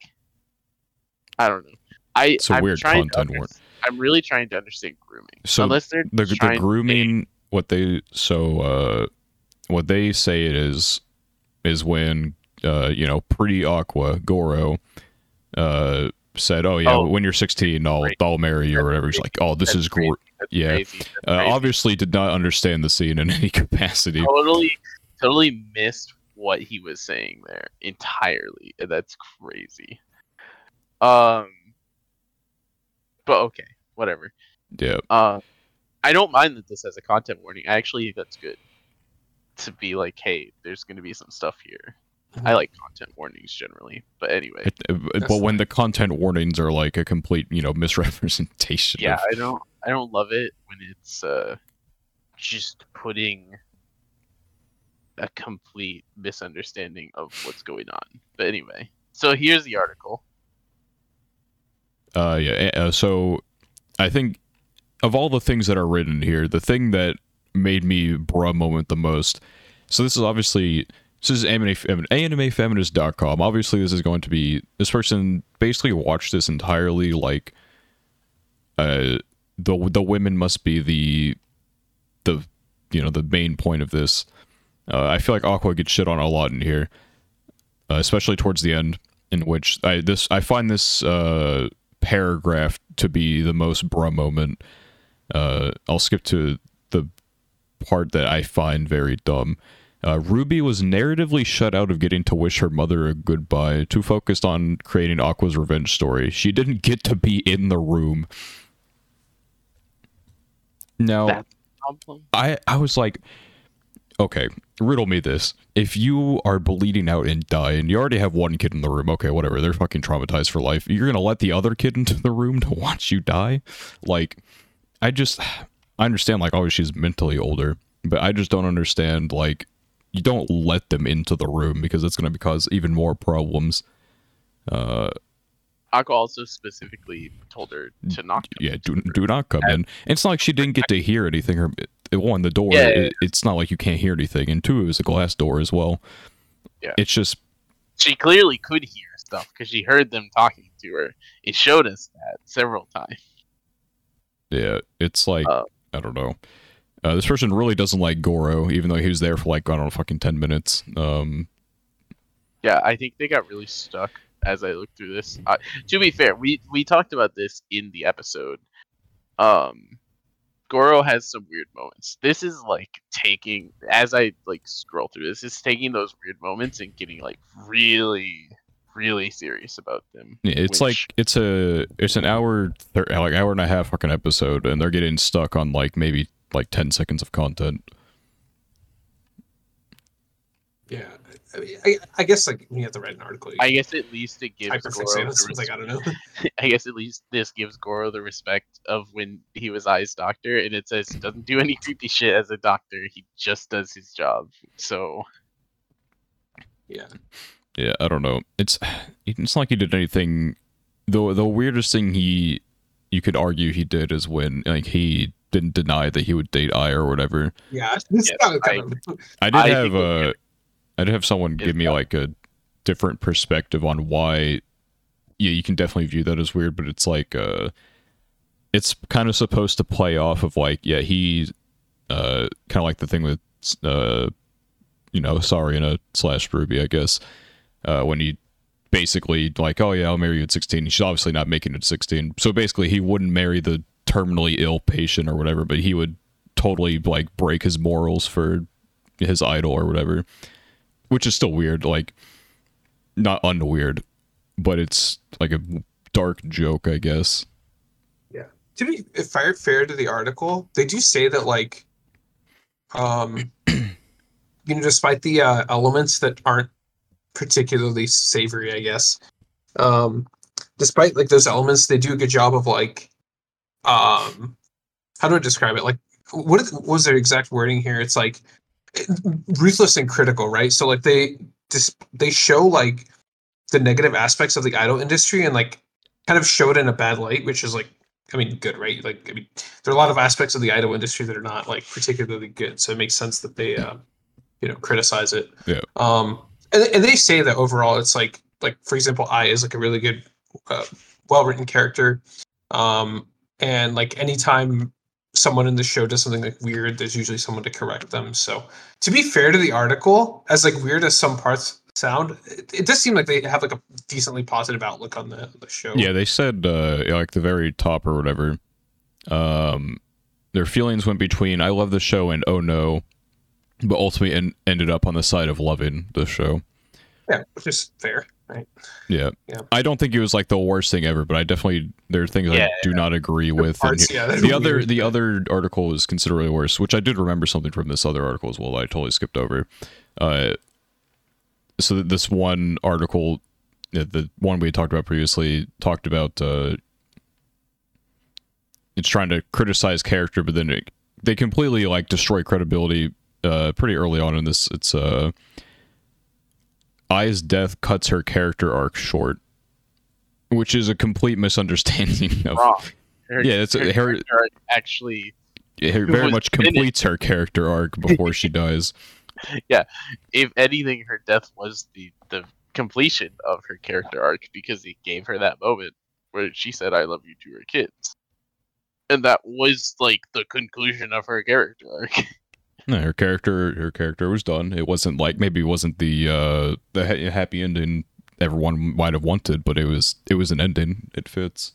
I don't know. I It's a I'm weird content under- I'm really trying to understand grooming. So Unless they're the the grooming what they so uh what they say it is is when uh you know pretty aqua goro uh said oh yeah Oh, when you're 16 i'll great. i'll marry you or whatever. He's like oh this That's is great yeah. uh, obviously did not understand the scene in any capacity. Totally totally missed what he was saying there entirely. That's crazy. Um but okay whatever. Yeah. Uh i don't mind that this has a content warning. I actually think that's good to be like hey there's going to be some stuff here i Mhm. like content warnings generally but anyway It- uh, but when the content warnings are like a complete you know misrepresentation yeah of, i don't i don't love it when it's uh just putting a complete misunderstanding of what's going on. But anyway, so here's the article. Uh, yeah. Uh, so I think of all the things that are written here, the thing that made me bruh moment the most. So this is obviously this is anime, animefeminist.com. Obviously, this is going to be this person basically watched this entirely like uh the the women must be the the you know the main point of this. Uh, I feel like Aqua gets shit on a lot in here, uh, especially towards the end, in which I this I find this uh, paragraph to be the most bruh moment. Uh, I'll skip to the part that I find very dumb. Uh, Ruby was narratively shut out of getting to wish her mother a goodbye, too focused on creating Aqua's revenge story. She didn't get to be in the room. Now, That's the problem. I, I was like, okay, riddle me this. If you are bleeding out and die, and you already have one kid in the room, okay, whatever, they're fucking traumatized for life. You're gonna let the other kid into the room to watch you die? Like, I just, I understand, like, oh, she's mentally older, but I just don't understand, like, you don't let them into the room because it's gonna cause even more problems. Uh, Aqua also specifically told her to not. yeah, do, do not come in. And it's not like she didn't get to hear anything. Her it, one, the door. Yeah, it- it's not like you can't hear anything, and two, it was a glass door as well. Yeah. it's just She clearly could hear stuff because she heard them talking to her. It showed us that several times. yeah, it's like Uh, I don't know. Uh, this person really doesn't like Goro, even though he was there for like I don't know, fucking ten minutes. Um, Yeah, I think they got really stuck as I looked through this. Uh, to be fair, we we talked about this in the episode. Um, Goro has some weird moments. This is like taking as I like scroll through this, is taking those weird moments and getting like really, really serious about them. yeah, it's which- like it's a it's an hour thir- like hour and a half fucking episode, and they're getting stuck on like maybe like ten seconds of content. Yeah, I, mean, I, I guess like when you have to write an article, I guess at least it gives hyperfixate Goro on the something. I don't know. I guess at least this gives Goro the respect of when he was Ai's doctor, and it says he doesn't do any creepy shit as a doctor. He just does his job. So Yeah, Yeah, I don't know. It's it's not like he did anything. The the weirdest thing he you could argue he did is when like he didn't deny that he would date Ai or whatever. yeah. It's Yes, kind of, kind of, I did I have think it- uh I did have someone give me like a different perspective on why yeah, you can definitely view that as weird, but it's like uh it's kind of supposed to play off of like yeah, he uh kind of like the thing with uh you know, Sarina slash Ruby, I guess. Uh when he basically like, oh yeah, I'll marry you at 16. She's obviously not making it 16. So basically, he wouldn't marry the terminally ill patient or whatever, but he would totally like break his morals for his idol or whatever, which is still weird. Like, not unweird, but it's like a dark joke, I guess. Yeah. To be fair, fair to the article, they do say that like, um, you know, despite the uh, elements that aren't particularly savory, I guess, um, despite like those elements, they do a good job of like, um, how do I describe it? Like, what, is, what was their exact wording here? It's like ruthless and critical, right? So like they just they show like the negative aspects of the idol industry and like kind of show it in a bad light, which is like I mean, good, right? Like, I mean, there are a lot of aspects of the idol industry that are not like particularly good, so it makes sense that they, uh, you know, criticize it. Yeah. Um, and and they say that overall, it's like like for example, Ai is like a really good, uh, well written character, um, and like anytime someone in the show does something like weird, there's usually someone to correct them. So to be fair to the article, as like weird as some parts sound, it, it does seem like they have like a decently positive outlook on the the show. Yeah, they said uh, like the very top or whatever. Um, their feelings went between "I love the show" and "Oh no," but ultimately en- ended up on the side of loving the show. yeah, which is fair, right? Yeah. Yeah. I don't think it was like the worst thing ever, but I definitely there are things I Yeah. do not agree with. and Parts, yeah, the are other weird. the other article was considerably worse, which I did remember something from this other article as well. That I totally skipped over. Uh, so this one article, uh, the one we had talked about previously, talked about uh, it's trying to criticize character, but then it, they completely like destroy credibility uh, pretty early on in this. It's uh, Ai's death cuts her character arc short, which is a complete misunderstanding of. Wrong. Her, Yeah, it's- her, her- actually. It very much completes her character arc before she dies. Yeah, if anything, her death was the the completion of her character arc because it gave her that moment where she said, "I love you" to her kids, and that was like the conclusion of her character arc. No, her character, her character was done. It wasn't like maybe it wasn't the uh, the ha- happy ending everyone might have wanted, but it was it was an ending. It fits.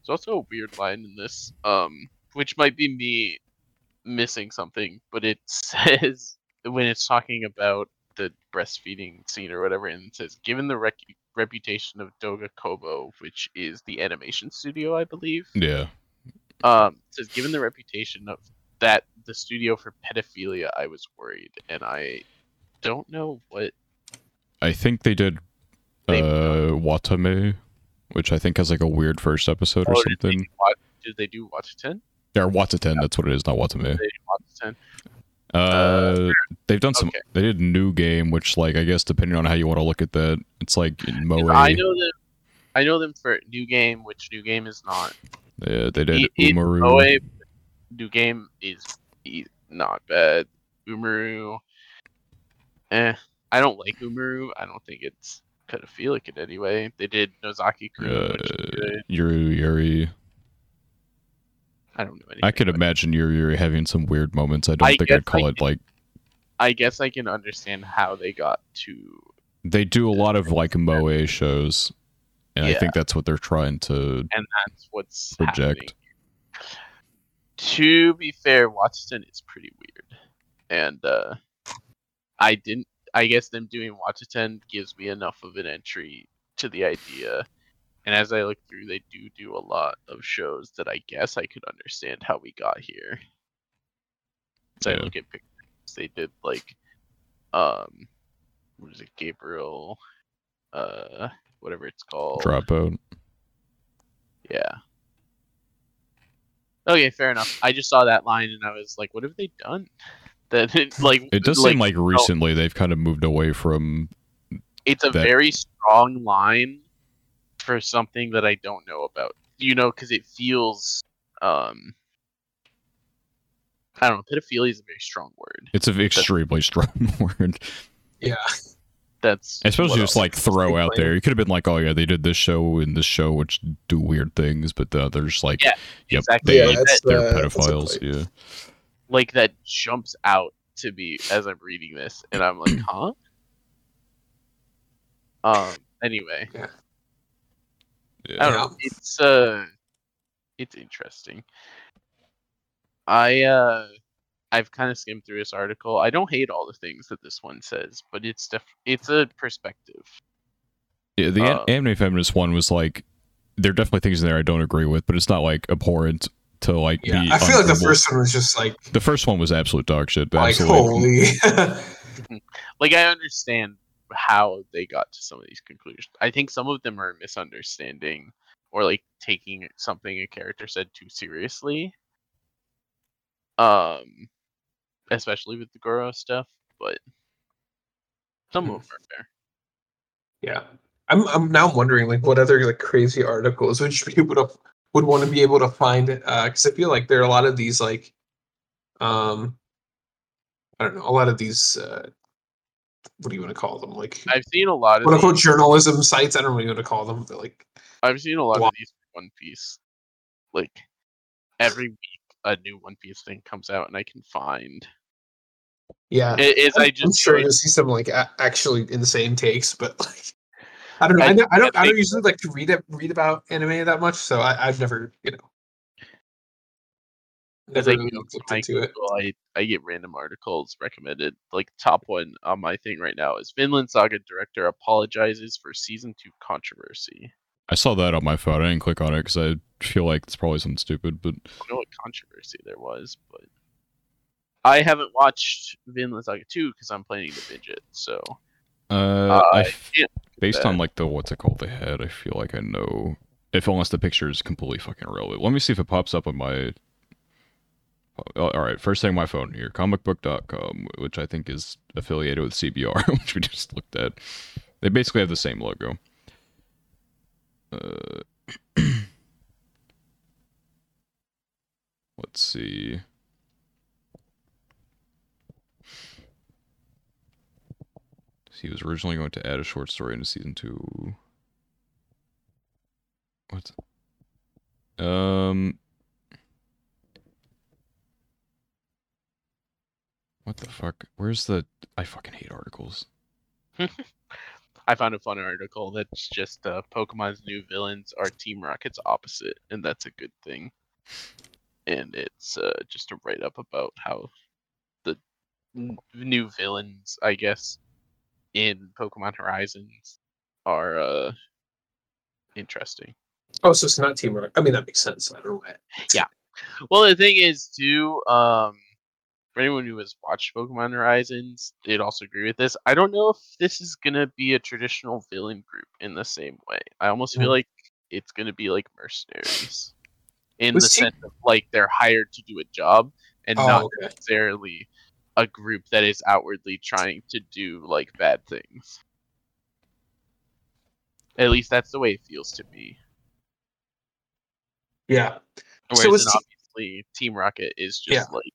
There's also a weird line in this, um, which might be me missing something, but it says when it's talking about the breastfeeding scene or whatever, and it says, given the rec- reputation of Doga Kobo, which is the animation studio, I believe, Yeah, um, it says, given the reputation of that the studio for pedophilia, I was worried, and I don't know what I think they did They- uh, Watame, which I think has like a weird first episode or oh, did they something. do Wat- Did they do Watch Or Wataten, that's what it is, not Watame. They did Watch Uh, they've done some. okay. They did new game, which like I guess depending on how you want to look at that, it's like in Moe. I know them. I know them for New Game, which New Game is not. Yeah, they did It- Umaru. Moe, New Game is not bad. Umaru, eh. I don't like Umaru. I don't think it's pedophilic in it anyway. They did Nozaki Kun, uh. YuruYuri. I don't know anything. I could imagine YuruYuri having some weird moments. I don't I think I'd call I it like I guess I can understand how they got to. they do a lot of like Moe shows, and I think that's what they're trying to. and that's what's Project. happening. To be fair, Watson is pretty weird, and uh, I didn't. I guess them doing Watson gives me enough of an entry to the idea, and as I look through, they do do a lot of shows that I guess I could understand how we got here. So I Yeah. look at pictures, they did like, um, what is it, Gabriel, uh, whatever it's called. Dropout. Yeah. Okay, fair enough. I just saw that line and I was like, what have they done? That it, like It does seem like recently they've kind of moved away from. it's a that- very strong line for something that I don't know about. You know, because it feels um I don't know, pedophilia is a very strong word. It's an extremely strong word. Yeah. That's I suppose you just like throw out Explain. there. You could have been like, oh yeah, they did this show and this show, which do weird things, but the others like, Yeah, yep, exactly. they, yeah, they're the- that's the pedophiles. point. Yeah. like that jumps out to me as I'm reading this, and I'm like, huh? Um. Anyway, I yeah. don't Yeah. know. It's uh, it's interesting. I uh, I've kind of skimmed through this article. I don't hate all the things that this one says, but it's def- it's a perspective. Yeah, the an- Uh, anime feminist one was like, there are definitely things in there I don't agree with, but it's not like abhorrent to like Yeah. be. I feel like the first one was just like The first one was absolute dog shit. like Absolutely. holy. Like I understand how they got to some of these conclusions. I think some of them are misunderstanding or like taking something a character said too seriously. Um, especially with the Goro stuff, but some Hmm. of them are fair. yeah. I'm I'm now wondering like what other like crazy articles would you be able to would want to be able to find uh because I feel like there are a lot of these like um I don't know a lot of these uh what do you want to call them like I've seen a lot of quote unquote journalism sites I don't know what you want to call them but like I've seen a lot Wha- of these One Piece. Like every week, a new One Piece thing comes out, and I can find. yeah is I I'm just sure like- you'll see some like a- actually insane takes, but like I don't know. I- I, don't- I don't. I I don't usually like to read it, read about anime that much, so I, I've never, you know, never I really looked into it. I, I get random articles recommended. Like top one on my thing right now is Vinland Saga director apologizes for season two controversy. I saw that on my phone. I didn't click on it because I feel like it's probably something stupid. But I don't know what controversy there was, but I haven't watched Vinland Saga two because I'm planning to binge it. So uh, uh, I f- based that. on like the what's it called they had, I feel like I know. If unless the picture is completely fucking real. Let me see if it pops up on my Oh, All right, first thing on my phone here, comicbook.com, which I think is affiliated with CBR, which we just looked at. They basically have the same logo. Uh, let's see. He was originally going to add a short story into season two. What's um What the fuck? Where's the I fucking hate articles. I found a fun article that's just uh, Pokemon's new villains are Team Rocket's opposite, and that's a good thing. And it's uh, just a write up about how the n- new villains, I guess, in Pokemon Horizons are uh, interesting. Oh, so it's not teamwork. I mean, that makes sense. I don't know. Yeah. Well, the thing is, too, um, for anyone who has watched Pokemon Horizons, they'd also agree with this. I don't know if this is gonna be a traditional villain group in the same way. I almost feel Mm. like it's gonna be like mercenaries, in Was the sense of like they're hired to do a job and Oh, not okay. necessarily a group that is outwardly trying to do like bad things. At least that's the way it feels to me. Yeah, Whereas So then Te- obviously Team Rocket is just Yeah. like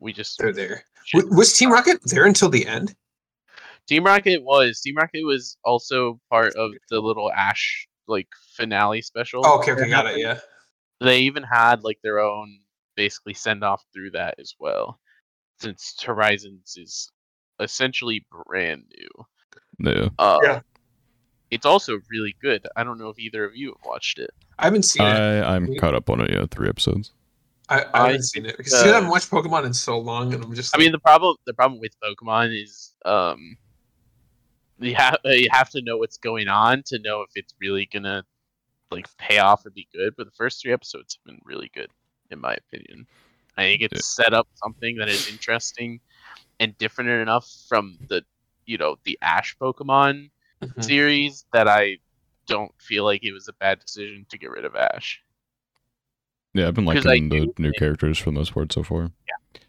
we just they're there. should- Was Team Rocket there until the end? Team Rocket was Team Rocket was also part of the little Ash like finale special. Oh, okay, okay, got it. Yeah. They even had like their own basically send off through that as well, since Horizons is essentially brand new. Yeah. Uh, Yeah. It's also really good. I don't know if either of you have watched it. I haven't seen it. I, I'm caught up on it, yeah, three episodes. I, I I haven't seen it because uh, I haven't watched Pokemon in so long, and I'm just. I mean, the problem the problem with Pokemon is um, you have you have to know what's going on to know if it's really gonna like pay off or be good. But the first three episodes have been really good, in my opinion. I think it's set up something that is interesting and different enough from the you know the Ash Pokemon Mhm. series that I don't feel like it was a bad decision to get rid of Ash. Yeah, I've been I liking the do new think- characters for the most part so far. Yeah.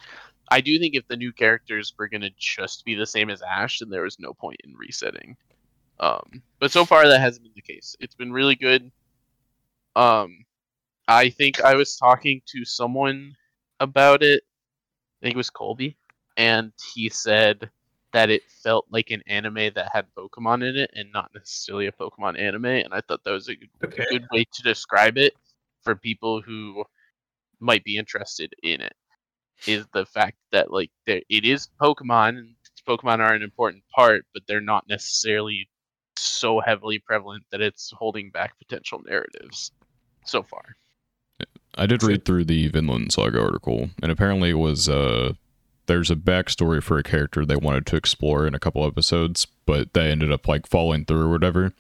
I do think if the new characters were gonna just be the same as Ash, then there was no point in resetting. Um, but so far that hasn't been the case. It's been really good. Um, I think I was talking to someone about it. I think it was Colby, and he said that it felt like an anime that had Pokemon in it, and not necessarily a Pokemon anime. And I thought that was a good Okay. good way to describe it for people who might be interested in it is the fact that like there it is Pokemon and Pokemon are an important part, but they're not necessarily so heavily prevalent that it's holding back potential narratives so far. I did read through the Vinland Saga article, and apparently it was uh there's a backstory for a character they wanted to explore in a couple episodes, but they ended up like falling through or whatever.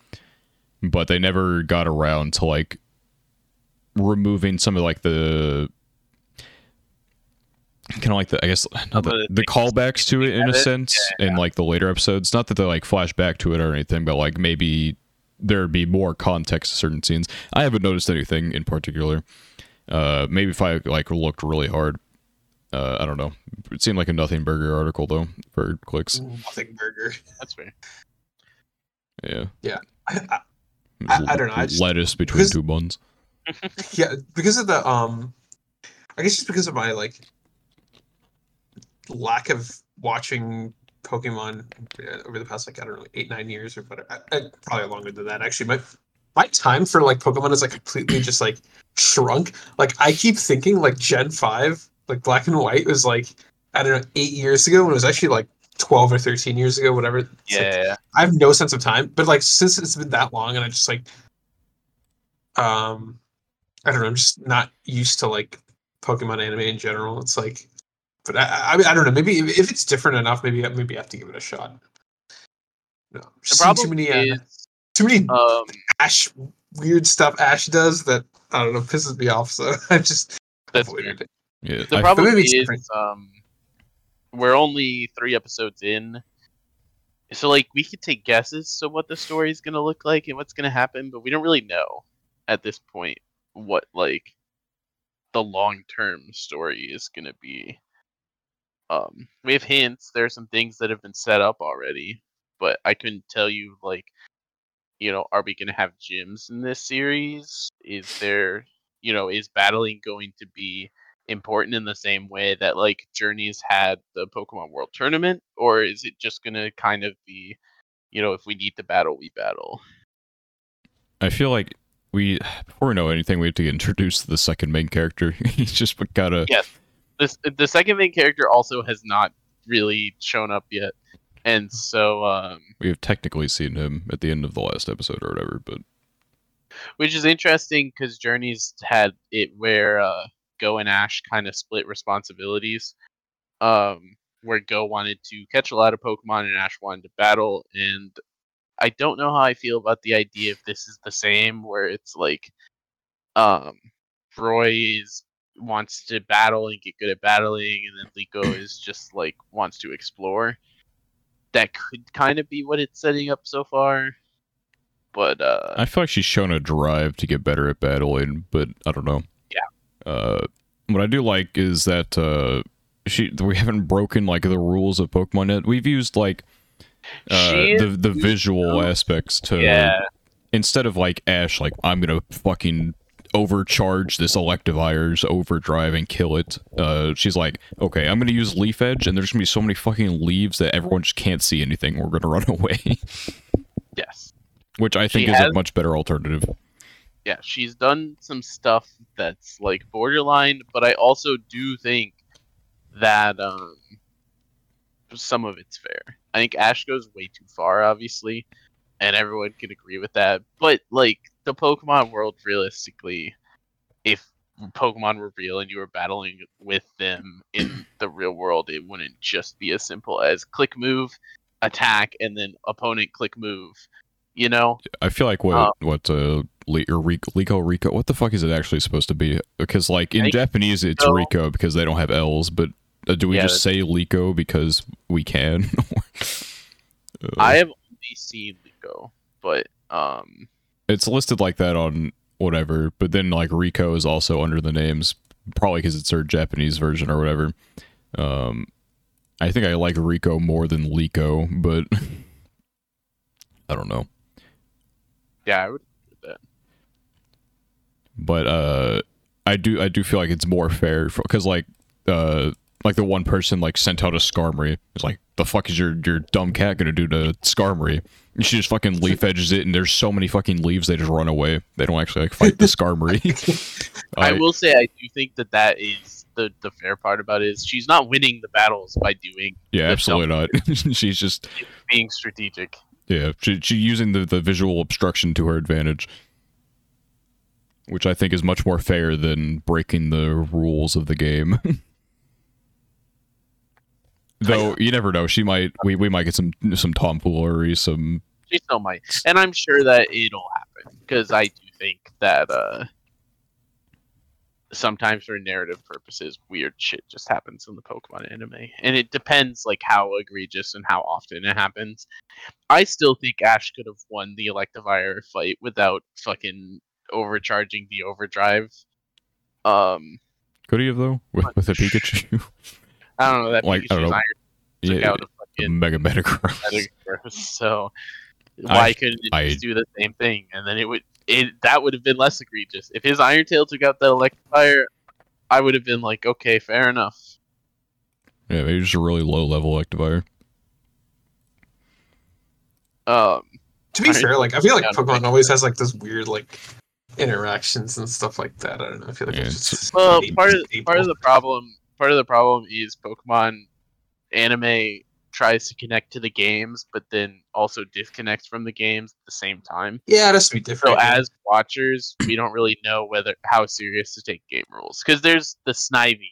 But they never got around to like removing some of like the kind of like the I guess not the, the the callbacks to it in a at it, sense in like the later episodes. Not that they like flash back to it or anything, but like maybe there'd be more context to certain scenes. I haven't noticed anything in particular. Uh, maybe if I like looked really hard. Uh, I don't know. It seemed like a nothing burger article though for clicks. Nothing burger. That's fair. Yeah. Yeah. I, I- I don't know, I just- lettuce between two buns. Yeah, because of the um, I guess just because of my like lack of watching Pokemon uh, over the past like I don't know eight nine years or whatever. I, I, probably longer than that actually. My my time for like Pokemon is like completely just like shrunk. Like I keep thinking like Gen five, like Black and White was like I don't know eight years ago when it was actually like twelve or thirteen years ago, whatever. It's like, Yeah. I have no sense of time. But like since it's been that long, and I just like, um, I don't know. I'm just not used to like Pokemon anime in general. It's like, but I, I, I don't know. Maybe if, if it's different enough, maybe maybe I have to give it a shot. No, The problem too many, uh, too many um Ash weird stuff Ash does that I don't know pisses me off. So I just that's avoided fair. it. Yeah. The I- problem maybe is different. um we're only three episodes in. So like we could take guesses of what the story is gonna look like and what's gonna happen, but we don't really know at this point what like the long term story is gonna be. Um, we have hints. There are some things that have been set up already, but I couldn't tell you like, you know, are we gonna have gyms in this series? Is there, you know, is battling going to be important in the same way that like Journeys had the Pokemon World Tournament, or is it just gonna kind of be, you know, if we need to battle, we battle? I feel like we before we know anything, we have to get introduced to the second main character. He's just gotta. Yes. This the second main character also has not really shown up yet, and so um, We have technically seen him at the end of the last episode or whatever, but which is interesting because Journeys had it where uh, Go and Ash kind of split responsibilities. Um, where Go wanted to catch a lot of Pokemon and Ash wanted to battle, and I don't know how I feel about the idea if this is the same, where it's like, um, Roy is wants to battle and get good at battling, and then Liko is just like wants to explore. That could kind of be what it's setting up so far, but uh, I feel like she's shown a drive to get better at battling, but I don't know. Yeah. Uh, what I do like is that uh, she we haven't broken like the rules of Pokemon yet. We've used like uh, the the is- visual aspects to yeah, instead of like Ash, like I'm gonna fucking overcharge this Electivire's overdrive and kill it. Uh, she's like, okay, I'm gonna use Leaf Edge, and there's gonna be so many fucking leaves that everyone just can't see anything. We're gonna run away, yes. which I think She is a much better alternative. yeah, she's done some stuff that's like borderline, but I also do think that um some of it's fair. I think Ash goes way too far, obviously, and everyone can agree with that. But like the Pokemon world, realistically, if Pokemon were real and you were battling with them in the real world, it wouldn't just be as simple as click move, attack, and then opponent click move. You know, I feel like what Uh, what uh Le- or Rico, Rico Rico what the fuck is it actually supposed to be? Because like in Japanese it's. Rico because they don't have L's, but uh, do we Yeah, just say Liko because we can? Uh, I have only seen Liko, but um, it's listed like that on whatever, but then like Rico is also under the names probably because it's their Japanese version or whatever. Um, I think I like Rico more than Liko, but I don't know. yeah, I would. but uh i do i do feel like it's more fair because like uh like the one person like sent out a skarmory. It's like the fuck is your your dumb cat gonna do to skarmory? And she just fucking leaf edges it and there's so many fucking leaves they just run away. They don't actually like fight the skarmory. I will say I do think that that is the the fair part about it is she's not winning the battles by doing yeah the absolutely not. She's just being strategic. yeah she, she using the, the visual obstruction to her advantage. Which i think is much more fair than breaking the rules of the game though you never know. She might we, we might get some some tomfoolery some She still might, and I'm sure that it'll happen because I do think that uh sometimes for narrative purposes, weird shit just happens in the Pokemon anime, and it depends like how egregious and how often it happens. I still think Ash could have won the Electivire fight without fucking overcharging the overdrive. Um, could he have though with, with a pikachu I don't know that Like, I don't know. iron took yeah out a the fucking mega metagross Metagross, so I- why couldn't it I- just do the same thing? And then it would it that would have been less egregious. If his Iron Tail took out the Electivire, I would have been like, okay, fair enough. yeah maybe just a really low level Electivire. Um, To be fair, like I feel like Pokemon always has like this weird like interactions and stuff like that. I don't know. I feel like Yeah, it's just well, part of staple. part of the problem part of the problem is Pokemon anime tries to connect to the games, but then also disconnects from the games at the same time. yeah, it has to be So different. as watchers, we don't really know whether how serious to take game rules because there's the Snivy,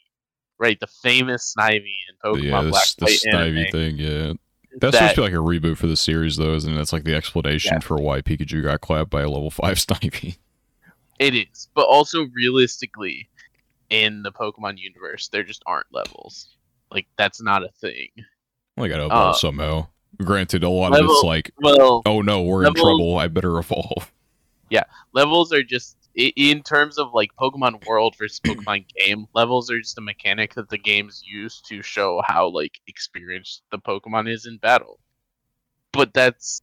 right? The famous Snivy in But Pokemon yeah Black this the White snivy anime. thing yeah that's that- supposed to be like a reboot for the series though isn't it that's like the explanation Yeah. for why pikachu got clapped by a level 5 snivy It is, but also realistically, in the Pokemon universe, there just aren't levels. Like that's not a thing. well, i gotta Uh, evolve somehow granted a lot of it's like Well, oh no we're in trouble i better evolve Yeah, levels are just in terms of like Pokemon World versus Pokemon game levels are just a mechanic that the games use to show how like experienced the Pokemon is in battle. But that's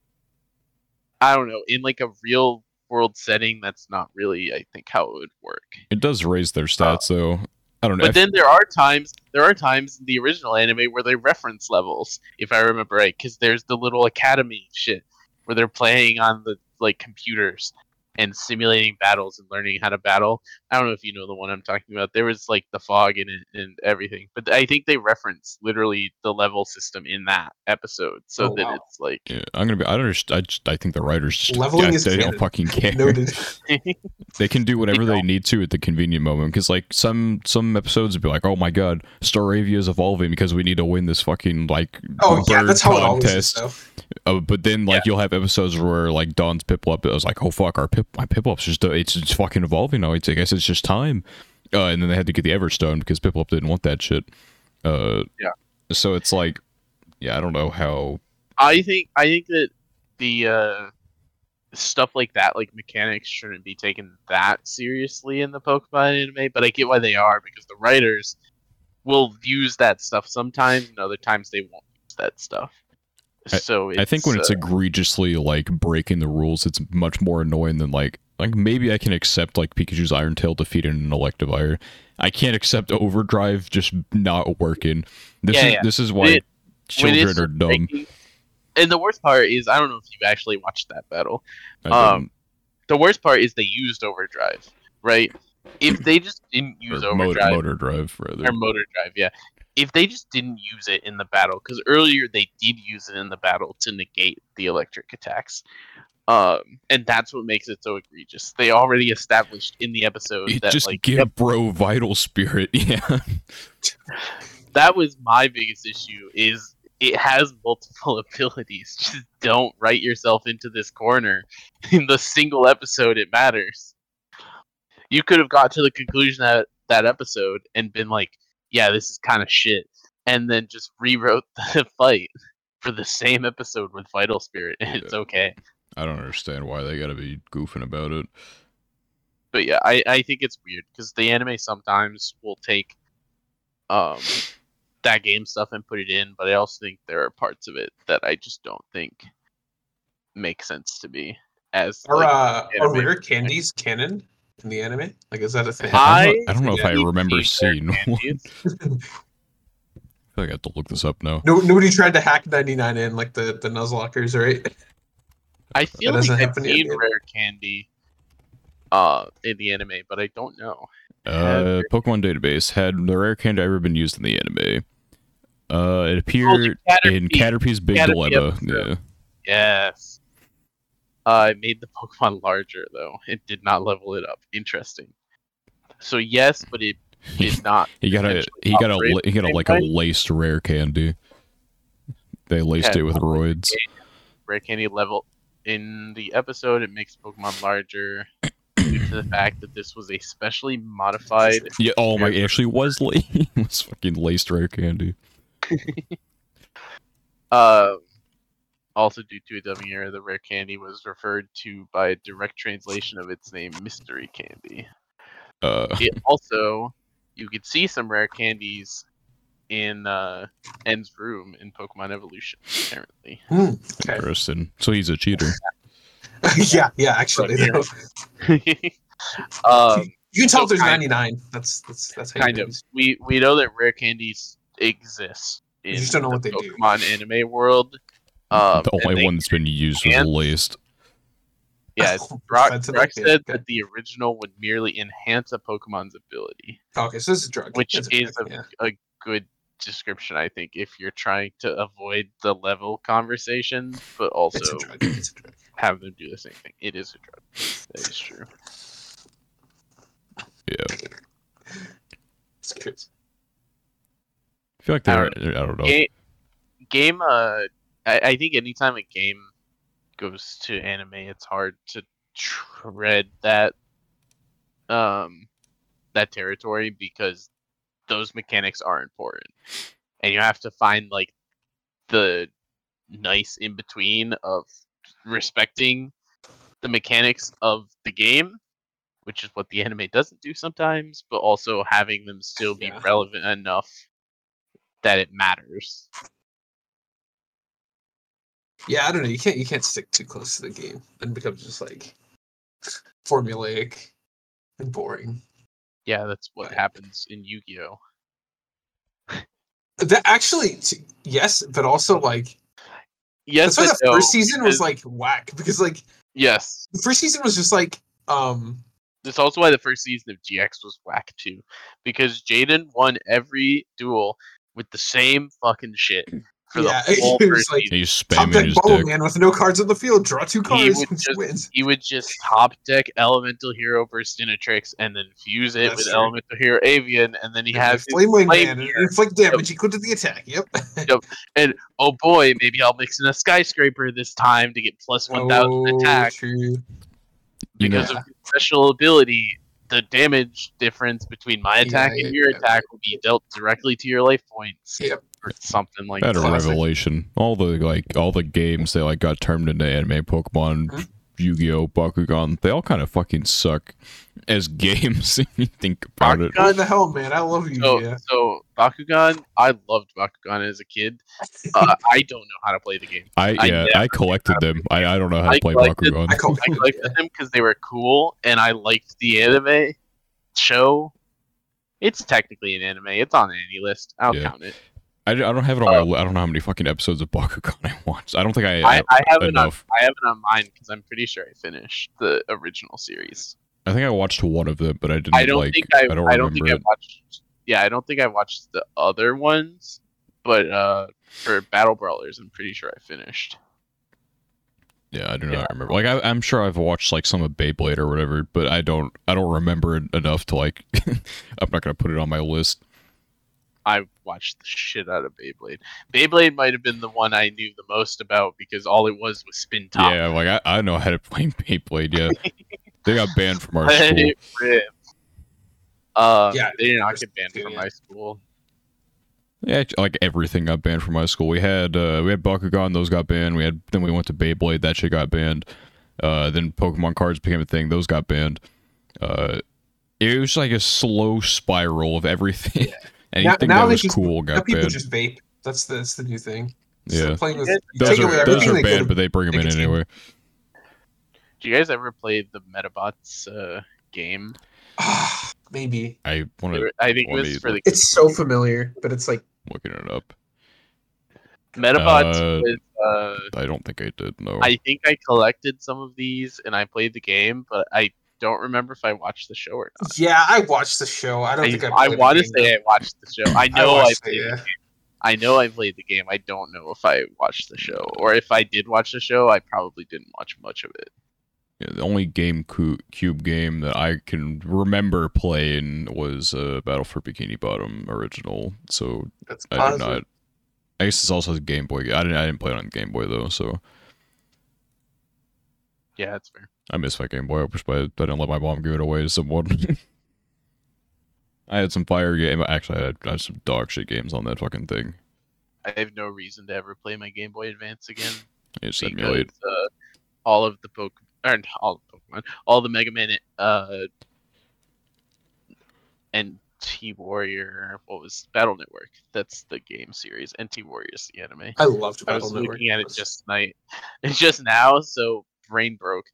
I don't know, in like a real world setting, that's not really I think how it would work. It does raise their stats, though. I don't know. But if- then there are times there are times in the original anime where they reference levels, if I remember right, because there's the little academy shit where they're playing on the like computers and simulating battles and learning how to battle. I don't know if you know the one I'm talking about. There was like the fog in it and everything, but I think they reference literally the level system in that episode, so Oh, that wow. it's like yeah, I'm gonna be. I don't. underst- I just. I think the writers just. Leveling yeah, is they don't fucking care. They can do whatever they don't. need to at the convenient moment. Because like some some episodes would be like, oh my god, Staravia is evolving because we need to win this fucking like Oh yeah, that's how it always is. Though. Uh, but then like you'll have episodes where like Dawn's Piplup, I was like, oh fuck, our pip my Piplup's just it's it's fucking evolving now. It's, I guess it's just time. Uh, and then they had to get the Everstone because Piplup didn't want that shit. Uh, Yeah. So it's like, yeah, I don't know how. I think I think that the uh, stuff like that, like mechanics, shouldn't be taken that seriously in the Pokemon anime. But I get why they are because the writers will use that stuff sometimes, and other times they won't use that stuff. So I think when it's uh, egregiously like breaking the rules, it's much more annoying than like like maybe I can accept like Pikachu's Iron Tail defeating an Electivire. I can't accept Overdrive just not working. This Yeah, is yeah. this is why It- children are dumb. breaking- And the worst part is, I don't know if you actually watched that battle. Um, The worst part is they used overdrive, right? If they just didn't use or motor, overdrive, motor drive rather. or motor drive, yeah. If they just didn't use it in the battle, because earlier they did use it in the battle to negate the electric attacks, um, and that's what makes it so egregious. They already established in the episode It that just like give yep, bro vital spirit. Yeah. that was my biggest issue. Is it has multiple abilities. Just don't write yourself into this corner in the single episode it matters. You could have got to the conclusion that that episode and been like, yeah, this is kind of shit, and then just rewrote the fight for the same episode with Vital Spirit, and it's okay. I don't understand why they gotta be goofing about it. But yeah, I, I think it's weird because the anime sometimes will take um that game stuff and put it in, but I also think there are parts of it that I just don't think make sense to me as Are like, uh, are anime. rare candies canon in the anime? Like, is that a thing? I don't, I I don't know if I remember seeing one. I candies. feel like I have to look this up now. No, nobody tried to hack 99 in like the the Nuzlockers, right? I feel doesn't like I've happen in seen rare candy uh in the anime, but I don't know. Uh, Pokemon database had the rare candy ever been used in the anime? Uh, it appeared in Caterpie's Big Caterpie Dilemma. episode. Yeah. Yes. Uh, it made the Pokemon larger though. It did not level it up. Interesting. So yes, but it did not. He got a he got a he got a like a laced rare candy. They laced it with roids. Rare Candy level in the episode. It makes Pokemon larger due to the fact that this was a specially modified. Yeah. Oh my! It actually was la- was fucking laced rare candy. Uh, also due to a dubbing error, the rare candy was referred to by a direct translation of its name, Mystery Candy. Uh, it also you could see some rare candies in uh En's room in Pokemon Evolution, apparently. Hmm, okay. interesting. So he's a cheater. yeah, yeah. Actually, um you can tell so there's kind- 99. That's that's that's how you kind do of. it. We we know that rare candies exist in You just don't know the what they do. Pokemon anime world. Um, the only they- one that's been used was can't- laced. Yeah, Brock, that's an Brock said okay. that the original would merely enhance a Pokemon's ability, Okay, so this is a drug. which It's is drug, a, yeah. a good description, I think, if you're trying to avoid the level conversation, but also It's a drug. It's a drug. have them do the same thing. It is a drug. That is true. Yeah. It's curious. I feel like I they're. I don't know. Game, game uh, I, I think anytime a game goes to anime, it's hard to tread that um that territory because those mechanics are important, and you have to find like the nice in between of respecting the mechanics of the game which is what the anime doesn't do sometimes, but also having them still be Yeah. relevant enough that it matters. Yeah, I don't know. You can't you can't stick too close to the game. Then it becomes just like formulaic and boring. Yeah, that's what Right. happens in Yu-Gi-Oh. That actually, yes, but also like Yes, that's why the no, first season was like whack because like yes. the first season was just like um That's also why the first season of GX was whack too, because Jaden won every duel with the same fucking shit for Yeah, the whole it was like- season. He's top deck his bubble man with no cards on the field. Draw two cards, would and just- wins. He would just top deck Elemental Hero Burstinatrix and then fuse it That's with true. Elemental Hero Avian, and then he And has flame wing flame man and inflict damage equal to the attack. Yep. Yep. And oh boy, maybe I'll mix in a skyscraper this time to get plus one thousand Oh, attack True. Because Yeah. of special ability. The damage difference between my attack Yeah, and your yeah, attack will be dealt directly to your life points, Yep. Or something like Better that. classic. revelation. All the like all the games they like got turned into anime Pokemon, Mhm. Yu-Gi-Oh, Bakugan, they all kind of fucking suck as games if you think about it. Bakugan- What the hell, man? I love you. So, yeah. so Bakugan, I loved Bakugan as a kid. Uh, I don't know how to play the game. I I yeah, never I collected them. I, I don't know how to I play Bakugan. I collected, I them because they were cool, and I liked the anime show. It's technically an anime. It's on AniList. I'll Yeah. count it. I, I don't have it on my li- I don't know how many fucking episodes of Bakugan I watched. I don't think I, I, I have it on. enough. I have it on mine because I'm pretty sure I finished the original series. I think I watched one of them, but I didn't I don't like think I. I don't I don't think I remember watched. Yeah, I don't think I watched the other ones, but uh, for Battle Brawlers, I'm pretty sure I finished. Yeah, I do not Yeah. remember. Like I, I'm sure I've watched like some of Beyblade or whatever, but I don't. I don't remember it enough to like. I'm not gonna put it on my list. I watched the shit out of Beyblade. Beyblade might have been the one I knew the most about because all it was was spin top. Yeah, like I, I know how to play Beyblade. Yeah, they got banned from our school. it rip. Uh, Yeah, they did not get banned do from my school. Yeah, like everything got banned from my school. We had uh, we had Bakugan, those got banned. We had then we went to Beyblade, that shit got banned. Uh, then Pokemon cards became a thing, those got banned. Uh, it was like a slow spiral of everything. Anything now that they was just- cool Now got people banned. just vape. That's the, that's the new thing. Yeah. Stop playing with, Those take are away those everything are they go banned, to- but they bring them in anyway. Do you guys ever play the Medabots uh, game? Maybe I want to I think it was for the it's so familiar, but it's like looking it up. Medabots. Uh, was, uh, I don't think I did. No. I think I collected some of these and I played the game, but I don't remember if I watched the show or not. yeah. I watched the show. I don't I, think I. I played the want to say I watched the show. I know I, watched it, played. yeah. The game. I know I played the game. I don't know if I watched the show, or if I did watch the show, I probably didn't watch much of it. Yeah, the only game cube game that I can remember playing was uh, Battle for Bikini Bottom original. So That's I did not. I guess this also has a Game Boy. I didn't. I didn't play it on Game Boy though, so Yeah, that's fair. I miss my Game Boy. I wish I, I didn't let my mom give it away to someone. I had some fire game. Actually, I had, I had some dog shit games on that fucking thing. I have no reason to ever play my Game Boy Advance again. It's because emulate. uh, all of the Pokemon, or all the Pokemon, all the Mega Man, uh, and T Warrior. What was Battle Network? That's the game series, NT Warrior is the anime. I loved I Battle was Network. looking at it just tonight, it's just now, so brain broke.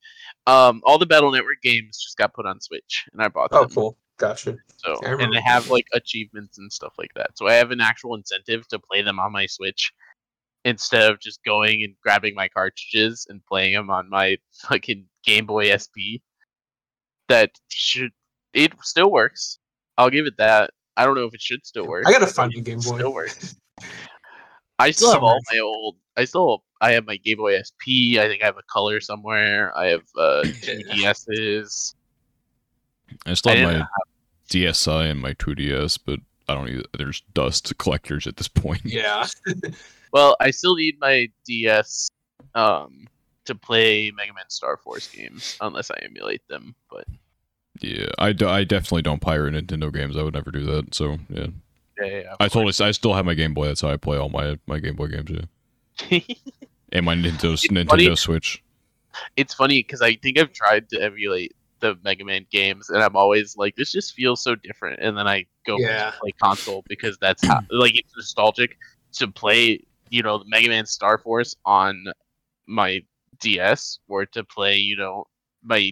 Um, all the Battle Network games just got put on Switch, and I bought Oh, them. cool. Gotcha. So, and they have like achievements and stuff like that. So I have an actual incentive to play them on my Switch instead of just going and grabbing my cartridges and playing them on my fucking Game Boy SP. That should it still works. I'll give it that. I don't know if it should still work. I gotta find Game Boy. Still works. I still have all my old. I still I have my Game Boy SP. I think I have a color somewhere. I have uh, two DSs. I still I have didn't my DSi and my 2DS, but I don't need. There's dust collectors at this point. Yeah. Well, I still need my DS um, to play Mega Man Star Force games, unless I emulate them. But Yeah, I, do, I definitely don't pirate Nintendo games. I would never do that. So yeah, yeah, yeah, yeah, I totally. I still have my Game Boy. That's how I play all my my Game Boy games. Yeah, and my Nintendo It's Nintendo funny- Switch. it's funny because I think I've tried to emulate the Mega Man games, and I'm always like, this just feels so different. And then I go Yeah. play console because that's how like it's nostalgic to play, you know, the Mega Man Star Force on my DS or to play, you know, my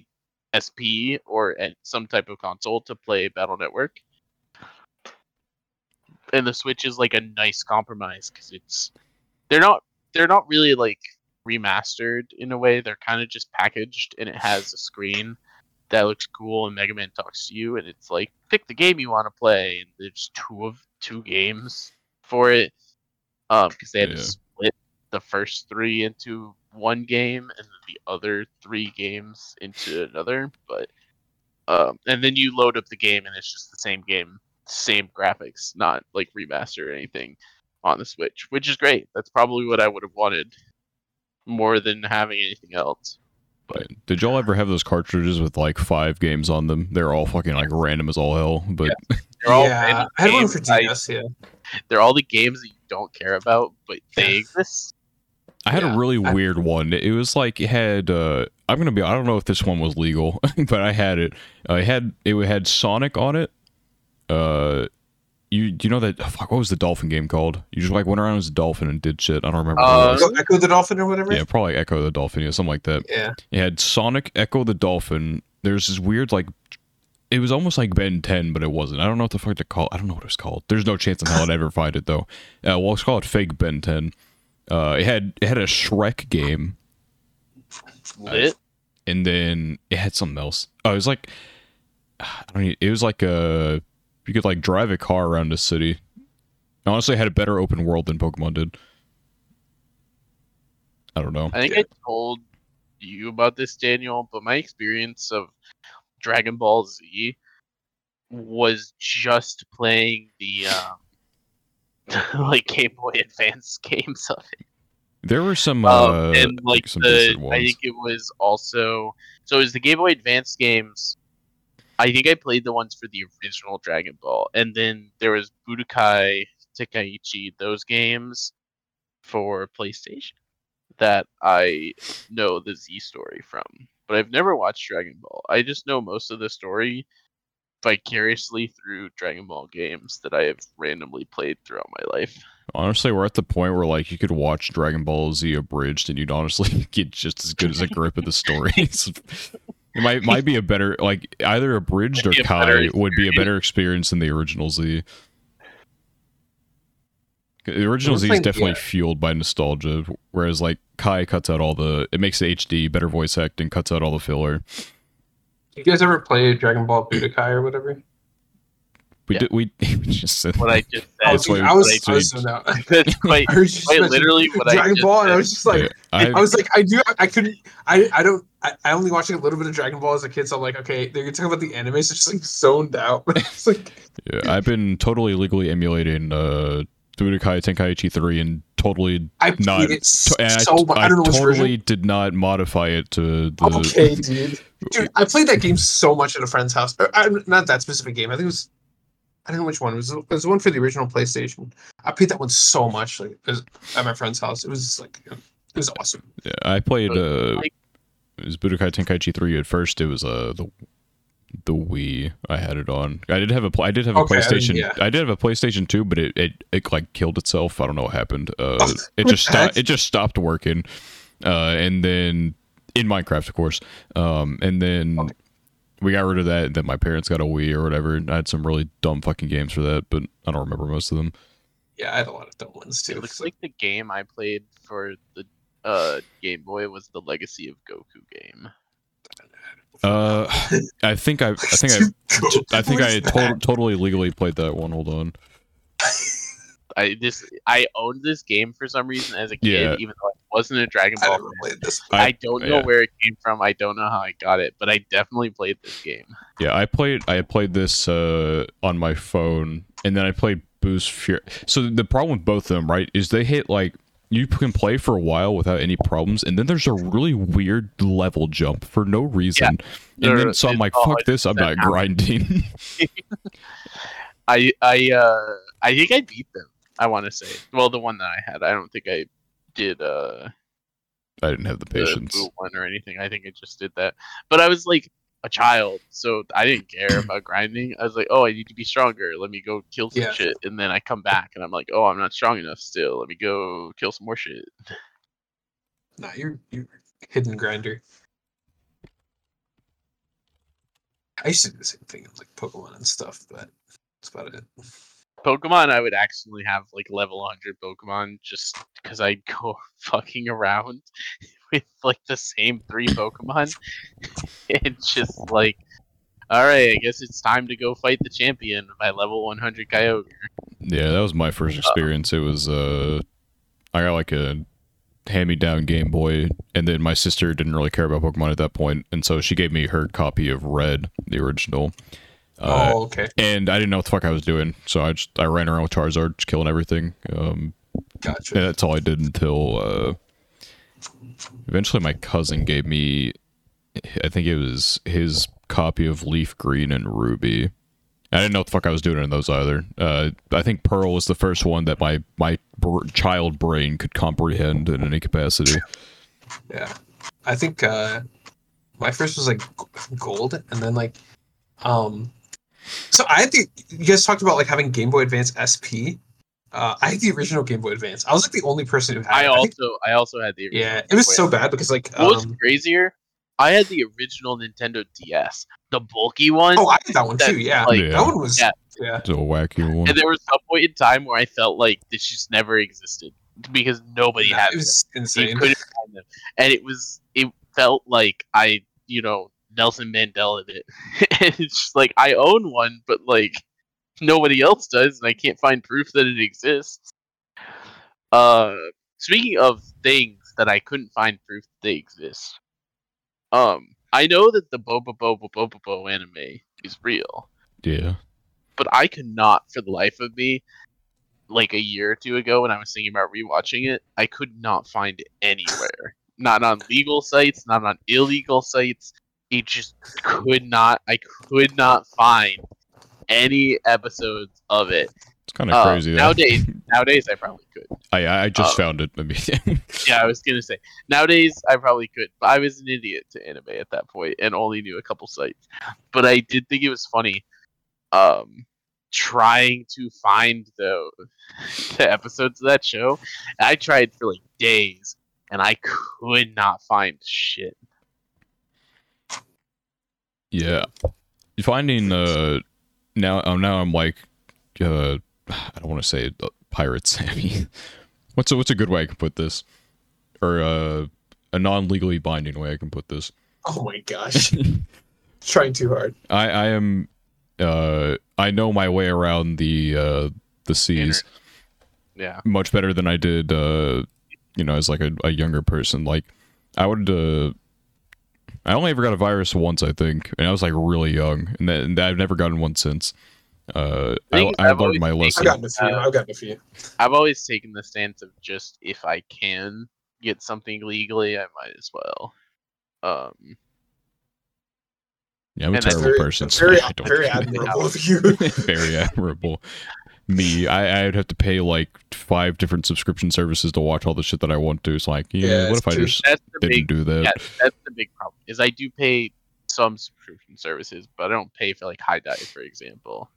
SP or at some type of console to play Battle Network. And the Switch is like a nice compromise because it's they're not they're not really like remastered in a way. They're kind of just packaged and it has a screen that looks cool and Mega Man talks to you and it's like pick the game you want to play and there's two of two games for it um because they had Yeah. to split the first three into one game and the other three games into another but um and then you load up the game and it's just the same game same graphics not like remaster or anything on the switch which is great that's probably what i would have wanted more than having anything else But did y'all ever have those cartridges with like five games on them? They're all fucking like random as all hell. But they're all yeah, I had one games for I- DS. Yeah, they're all the games that you don't care about but they exist I had Yeah, a really I- weird one. It was like it had. uh I'm gonna be. I don't know if this one was legal, but I had it. Uh, it had it had Sonic on it. Uh, you do you know that? oh, fuck, what was the dolphin game called? You just like went around as a dolphin and did shit. I don't remember. what Uh, it was. Echo, Echo the Dolphin or whatever. Yeah, probably Echo the Dolphin, yeah, something like that. yeah. It had Sonic, Echo the Dolphin. There's this weird like. It was almost like Ben 10, but it wasn't. I don't know what the fuck to call. I don't know what it was called. There's no chance in hell I'd ever find it though. Uh, well, let's call it fake Ben 10. Uh, it had it had a Shrek game, lit and then it had something else. Oh, it was like I don't. Know, it was like a you could like drive a car around a city. Honestly, it had a better open world than Pokemon did. I don't know. I think I told you about this, Daniel, but my experience of Dragon Ball Z was just playing the um, like Game Boy Advance games of it. There were some Um, uh, and like some the, decent I think it was also so it was the Game Boy Advance games. I think I played the ones for the original Dragon Ball, and then there was Budokai Tenkaichi, those games for PlayStation that I know the Z story from, but I've never watched Dragon Ball. I just know most of the story vicariously through Dragon Ball games that I have randomly played throughout my life. Honestly, we're at the point where like you could watch Dragon Ball Z abridged, and you'd honestly get just as good as a grip of the story. It's- it might might be a better like either abridged or a Kai better would be a better experience than the original Z. The original Z is playing- definitely yeah. fueled by nostalgia, whereas like Kai cuts out all the it makes the HD better voice acting, cuts out all the filler. You guys ever play Dragon Ball Budokai or whatever? We Yeah. did we, we just said What I just said. dude, I was, what I I was zoned out. That's quite, I was just quite literally what I Dragon just Ball, and I was just like, Yeah, I, I, was like, I do, I couldn't, I, I don't, I, I only watched like, a little bit of Dragon Ball as a kid, so I'm like, okay, they're gonna about the anime, so just like zoned out. it's like, yeah, I've been totally illegally emulating uh Budokai Tenkaichi 3 and totally I played Not- it To- and so much. I, don't know totally version. did not modify it to the. Okay, dude. Dude, I played that game so much at a friend's house. Or, uh, not that specific game. I think it was. I don't know which one. It was, it was the one for the original PlayStation. I played that one so much, like it was at my friend's house. It was just like it was awesome. Yeah, I played. Uh, Like- it was Budokai Tenkaichi 3 at first. It was uh the the Wii. I had it on. I did have a pl- I did have a Okay, I mean, PlayStation. yeah. I did have a PlayStation 2, but it, it it like killed itself. I don't know what happened. Uh, it just stopped. It just stopped working. Uh, and then in Minecraft, of course. Um, and then. Okay. We got rid of that. Then my parents got a Wii or whatever. And I had some really dumb fucking games for that, but I don't remember most of them. Yeah, I had a lot of dumb ones too. It looks like the game I played for the uh, Game Boy was the Legacy of Goku game. Uh, I think I, I think I, I think I to- totally legally played that one. Hold on. I this I owned this game for some reason as a kid, Yeah. even though I wasn't a Dragon I Ball. never played this. I- I, don't know yeah. where it came from. I don't know how I got it, but I definitely played this game. Yeah, I played. I played this uh, on my phone, and then I played Buu's Fury. So the problem with both of them, right, is they hit like you can play for a while without any problems, and then there's a really weird level jump for no reason. and There- then so I'm like, fuck this, I'm not grinding. I I uh I think I beat them. I want to say. Well, the one that I had. I don't think I did uh I didn't have the the patience. blue one or anything. I think I just did that. But I was like, a child, so I didn't care about grinding. I was like, oh, I need to be stronger. Let me go kill some Yeah. shit, and then I come back and I'm like, oh, I'm not strong enough still. Let me go kill some more shit. Nah, you're you're hidden grinder. I used to do the same thing with like Pokemon and stuff, but that's about it. Pokemon, I would accidentally have like level 100 Pokemon just because I'd go fucking around with like the same three Pokemon. and just like, all right, I guess it's time to go fight the champion, my level 100 Kyogre. Yeah, that was my first experience. It was uh I got like a hand me down Game Boy and then my sister didn't really care about Pokemon at that point, and so she gave me her copy of Red, the original. Uh, oh, okay, and I didn't know what the fuck I was doing, so I just I ran around with Charizard, just killing everything. Um, gotcha. and that's all I did until uh, eventually my cousin gave me, I think it was his copy of Leaf Green and Ruby. I didn't know what the fuck I was doing in those either. Uh, I think Pearl was the first one that my my br- child brain could comprehend in any capacity. Yeah, I think uh my first was like g- gold, and then like um, so I had the you guys talked about like having Game Boy Advance SP. Uh, I had the original Game Boy Advance. I was like the only person who had. I it. also, think- I also had the. yeah, original it was Game so Boy. bad because like What was um, crazier? I had the original Nintendo DS, the bulky one. oh, I had that one that, too. Yeah, like, Yeah. that one was Yeah. yeah. It's a wacky one. And there was some point in time where I felt like this just never existed because nobody Nah, had it them. was You insane. couldn't find them, and it was it felt like I you know Nelson Mandela it. and it's just like I own one, but like nobody else does, and I can't find proof that it exists. Uh, speaking of things that I couldn't find proof that they exist, um, I know that the Bobobo-bo Bo-bobo anime is real yeah. but I could not for the life of me, like a year or two ago when I was thinking about rewatching it, I could not find it anywhere. not on legal sites, not on illegal sites. It just could not. I could not find any episodes of it. It's kind of Uh, crazy. though. nowadays, nowadays I probably could. I I just uh, found it. I mean, Yeah, I was gonna say nowadays I probably could, but I was an idiot to anime at that point and only knew a couple sites. But I did think it was funny, um, trying to find the the episodes of that show. I tried for like days and I could not find shit. Yeah, finding uh now um, now I'm like uh I don't want to say uh, pirate Sammy. what's a what's a good way I can put this, or uh, a non legally binding way I can put this. Oh my gosh, trying too hard. I I am uh I know my way around the uh the seas Yeah, much better than I did uh you know as like a, a younger person. Like I would uh I only ever got a virus once, I think, and I was like really young, and then and I've never gotten one since. Uh, I, Thing is, I I've learned my always I've gotten a few. Uh, I've gotten a few. I've always taken the stance of just if I can get something legally, I might as well. Um, Yeah, I'm a terrible Very, person. so very, I very admirable of you. very admirable. Me, I, I'd have to pay like five different subscription services to watch all the shit that I want to. So like, yeah, Yeah, what it's if I just that's didn't big do that? yeah, that's the big problem. Is I do pay some subscription services, but I don't pay for like HIDIVE, for example.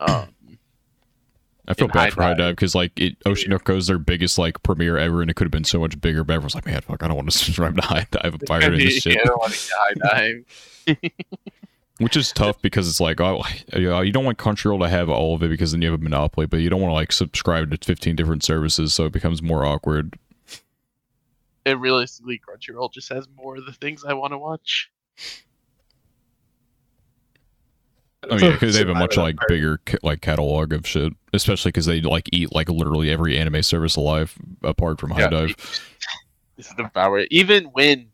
Um, I feel bad High for High Dive. Dive because like it, Oshi no Ko is their biggest like premiere ever, and it could have been so much bigger. But everyone's like, man, fuck, I don't want to subscribe to HIDIVE. I'm pirating this yeah, shit, I don't want to get High Dive. which is tough because it's like, oh, you know, you don't want Crunchyroll to have all of it because then you have a monopoly, but you don't want to like subscribe to 15 different services, so it becomes more awkward. And realistically, Crunchyroll just has more of the things I want to watch. Oh yeah, because they have a much like part. bigger like catalog of shit, especially because they like eat like literally every anime service alive apart from High Yeah. Dive. This is devour. Even when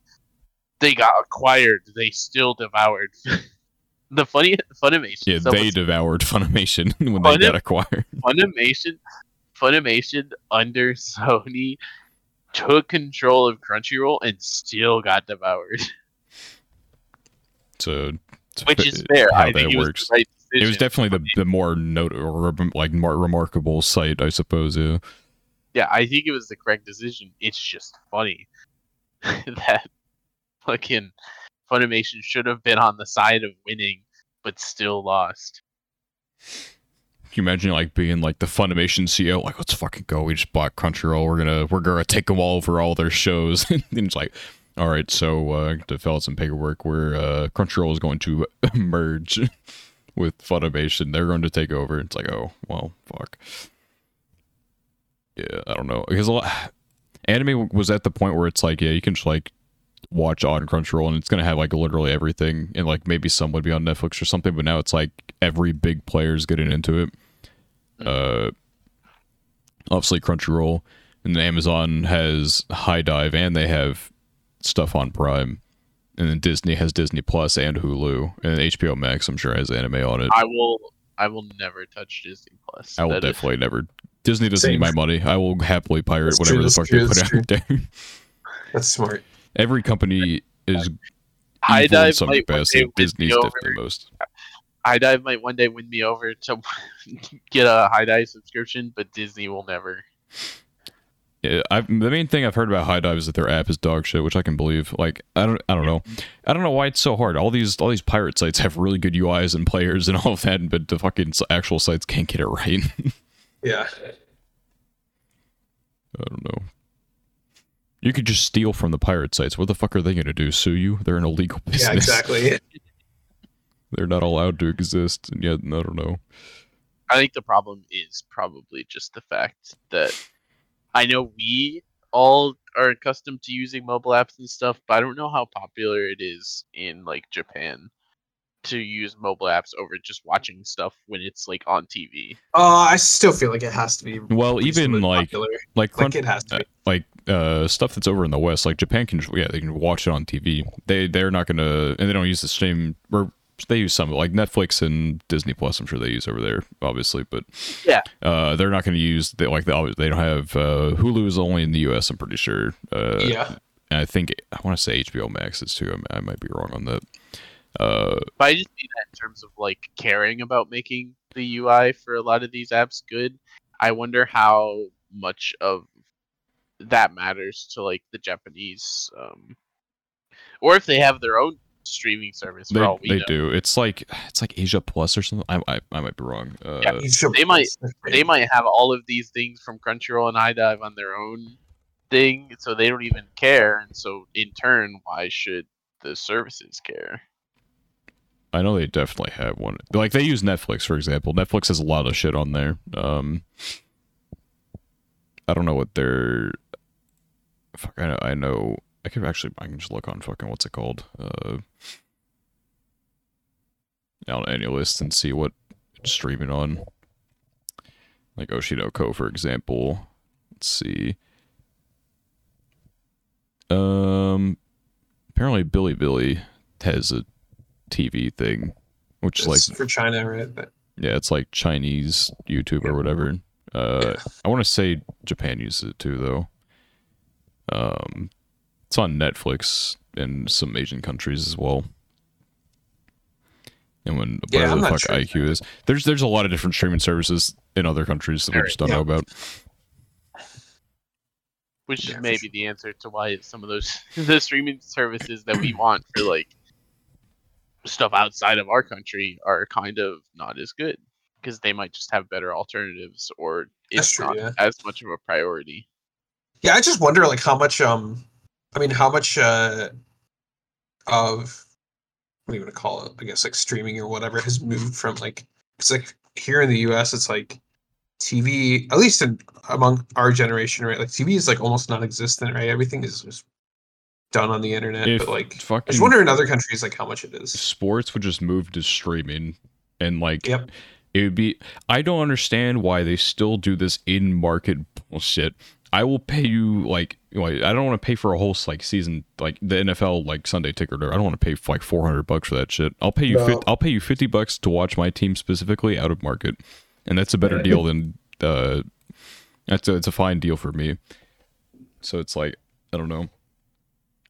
they got acquired, they still devoured. The funny Funimation. Yeah, they devoured Funimation when they got acquired. Funimation, Funimation under Sony took control of Crunchyroll and still got devoured, So, which is fair. How I think that it was works. the right It was definitely the the more note or like more remarkable site, I suppose. Yeah. yeah. I think it was the correct decision. It's just funny that fucking Funimation should have been on the side of winning, but still lost. Can you imagine like being like the Funimation CEO, like let's fucking go. We just bought Crunchyroll. We're gonna we're gonna take them all over all their shows. and it's like, all right, so uh, to fill out some paperwork, where uh, Crunchyroll is going to merge with Funimation. They're going to take over. It's like, oh well, fuck. Yeah, I don't know because a lot anime was at the point where it's like, yeah, you can just like watch on Crunchyroll and it's gonna have like literally everything and like maybe some would be on Netflix or something, but now it's like every big player is getting into it. Uh, obviously Crunchyroll and then Amazon has HIDIVE and they have stuff on Prime, and then Disney has Disney Plus and Hulu, and HBO Max I'm sure has anime on it. I will. I will never touch Disney Plus. I will That is- definitely never. Disney doesn't Same. need my money. I will happily pirate That's whatever true, the fuck true, they put that's out there. That's smart. Every company is High evil in Dive some might one capacity. day win Disney's me over. definitely the most. HIDIVE might one day win me over to get a HIDIVE subscription, but Disney will never. Yeah, I've, the main thing I've heard about HIDIVE is that their app is dog shit, which I can believe. Like, I don't, I don't know, I don't know why it's so hard. All these, all these pirate sites have really good UIs and players and all of that, but the fucking actual sites can't get it right. Yeah. I don't know. You could just steal from the pirate sites. What the fuck are they gonna do? Sue you? They're an illegal business. Yeah, exactly. They're not allowed to exist, and yet I don't know. I think the problem is probably just the fact that I know we all are accustomed to using mobile apps and stuff, but I don't know how popular it is in like Japan to use mobile apps over just watching stuff when it's like on TV. Uh, I still feel like it has to be. Well, even like popular. like like Crunch- it has to be. like uh stuff that's over in the west like japan can yeah they can watch it on tv they they're not gonna and they don't use the same or they use some like netflix and disney plus i'm sure they use over there obviously but Yeah. uh they're not gonna use they like they, they don't have uh hulu is only in the us i'm pretty sure uh yeah. and i think i want to say hbo max is too I, I might be wrong on that uh But I just mean that in terms of like caring about making the UI for a lot of these apps good. I wonder how much of that matters to like the Japanese, um, or if they have their own streaming service. For they, all we they know. do it's like it's like asia plus or something i i, I might be wrong uh Yeah, You should- they might- They might have all of these things from Crunchyroll and HIDIVE on their own thing, so they don't even care. And so, in turn, why should the services care? I know they definitely have one. Like they use Netflix, for example. Netflix has a lot of shit on there. Um, I don't know what their. Fuck, I know. I know. I could actually. I can just look on fucking what's it called. Uh, on AniList and see what it's streaming on. Like Oshi no Ko, for example. Let's see. Um, apparently Bilibili has a TV thing, which is like for China, right? But yeah, it's like Chinese YouTube or whatever. Uh, I want to say Japan uses it too, though. Um, it's on Netflix in some Asian countries as well. And when Yeah, whatever I'm the fuck sure. IQ is, there's there's a lot of different streaming services in other countries that we just don't Yeah. know about. Which Yeah, is maybe sure. the answer to why some of those the streaming services that we want for like stuff outside of our country are kind of not as good because they might just have better alternatives or it's true, not yeah. as much of a priority. Yeah, I just wonder like how much um, I mean, how much uh, of what do you want to call it? I guess like streaming or whatever has moved from like it's like here in the U.S. it's like TV, at least in among our generation, right? Like TV is like almost non-existent, right? Everything is just done on the internet. If but like, I just wonder in other countries like how much it is. sports would just move to streaming and like Yep. it would be i don't understand why they still do this in market bullshit i will pay you like you know, i don't want to pay for a whole like season like the nfl like sunday ticket or i don't want to pay for like 400 bucks for that shit i'll pay you No. fif- i'll pay you 50 bucks to watch my team specifically out of market and that's a better Right. deal than uh that's a, it's a fine deal for me so it's like i don't know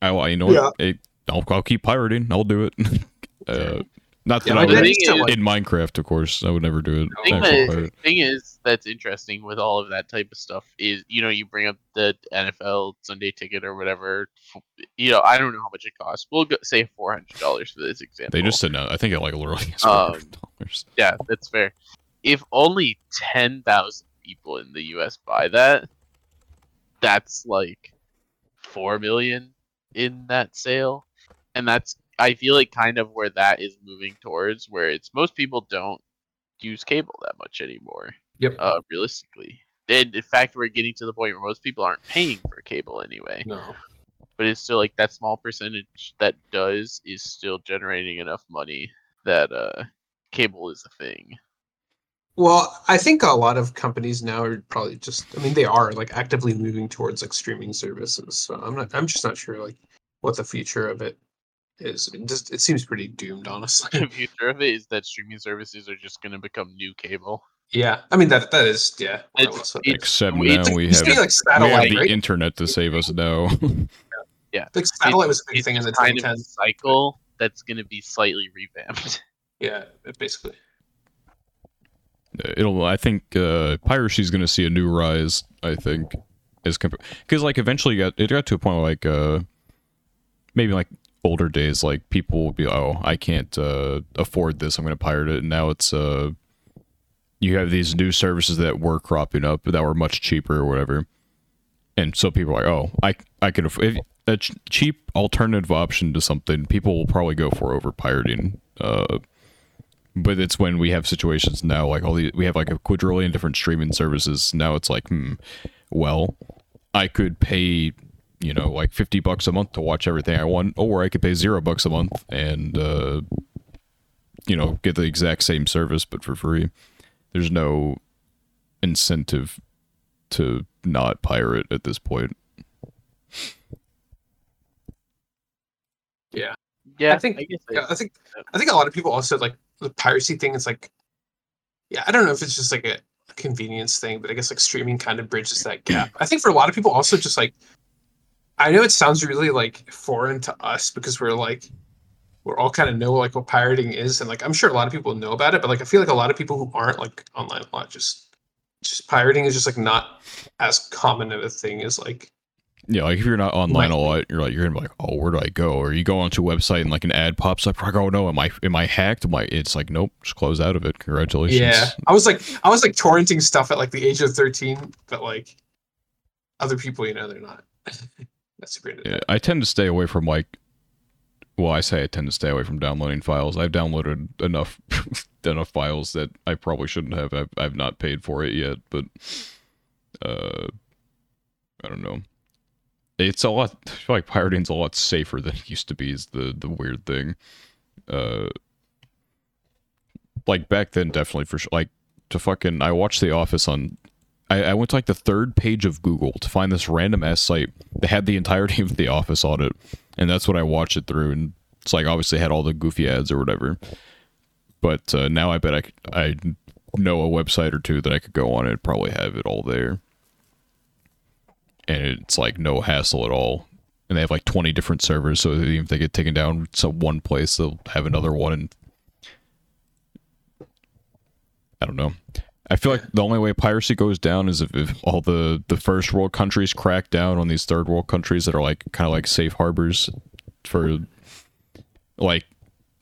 i, I you know Yeah. what? It- I'll, I'll keep pirating i'll do it uh Not that Yeah, I my would, dad thing used to is- in Minecraft, of course, I would never do it. I think Actual the pirate. thing is that's interesting with all of that type of stuff is you know you bring up the NFL Sunday ticket or whatever. You know I don't know how much it costs. We'll go, say four hundred dollars for this example. They just said no. I think it like literally is Um, dollars. yeah, that's fair. If only ten thousand people in the U.S. buy that, that's like four million in that sale, and that's I feel like kind of where that is moving towards, where it's most people don't use cable that much anymore. Yep. Uh, realistically, and in fact, we're getting to the point where most people aren't paying for cable anyway. No. But it's still like that small percentage that does is still generating enough money that uh, cable is a thing. Well, I think a lot of companies now are probably just I mean they are like actively moving towards like streaming services. So I'm not I'm just not sure like what the future of it is. It just it seems pretty doomed honestly. the future of it is that streaming services are just going to become new cable. yeah. I mean that that is yeah. more or It's- it's- Except it's now like- we you have, say, like we have the right? internet to save us now. like satellite was a big It's thing in the kind of a 2010s. cycle that's going to be slightly revamped. Yeah, basically. It'll. I think uh, piracy is going to see a new rise. I think as because like eventually you got it got to a point where like uh maybe like older days like people would be oh I can't uh, afford this. I'm going to pirate it. And now it's uh you have these new services that were cropping up that were much cheaper or whatever. And so people are like oh I I could aff- if a ch- cheap alternative option to something people will probably go for over pirating uh but it's when we have situations now like all the we have like a quadrillion different streaming services. Now it's like hmm well i could pay you know like 50 bucks a month to watch everything i want or i could pay zero bucks a month and uh you know get the exact same service but for free there's no incentive to not pirate at this point Yeah. Yeah, I think- I guess I think I think a lot of people also like the piracy thing. It's like, yeah, I don't know if it's just like a, a convenience thing, but I guess like streaming kind of bridges that gap. I think for a lot of people, also just like, I know it sounds really like foreign to us because we're like, we're all kind of know like what pirating is, and like I'm sure a lot of people know about it, but like I feel like a lot of people who aren't like online a lot just just pirating is just like not as common of a thing as like Yeah, like if you're not online a lot, you're like you're gonna be like, oh, where do I go? Or you go onto a website and like an ad pops up, like, oh no, am I am I hacked? Am I? It's like nope, just close out of it. Congratulations. Yeah, I was like, I was like torrenting stuff at like the age of thirteen, but like other people, you know, they're not. That's super into Yeah. I tend to stay away from like. Well, I say I tend to stay away from downloading files. I've downloaded enough enough files that I probably shouldn't have. I've, I've not paid for it yet, but uh, I don't know. It's a lot. I feel like pirating's a lot safer than it used to be. Is the the weird thing. Uh, like back then, definitely for sure. Like to fucking, I watched The Office on. I, I went to like the third page of Google to find this random ass site that had the entirety of The Office on it, and that's what I watched it through. And it's like obviously had all the goofy ads or whatever. But uh, now I bet I, I know a website or two that I could go on and probably have it all there. And it's like no hassle at all. And they have like 20 different servers, so even if they get taken down to one place, they'll have another one. And I don't know. I feel like the only way piracy goes down is if, if all the, the first world countries crack down on these third world countries that are like kind of like safe harbors for like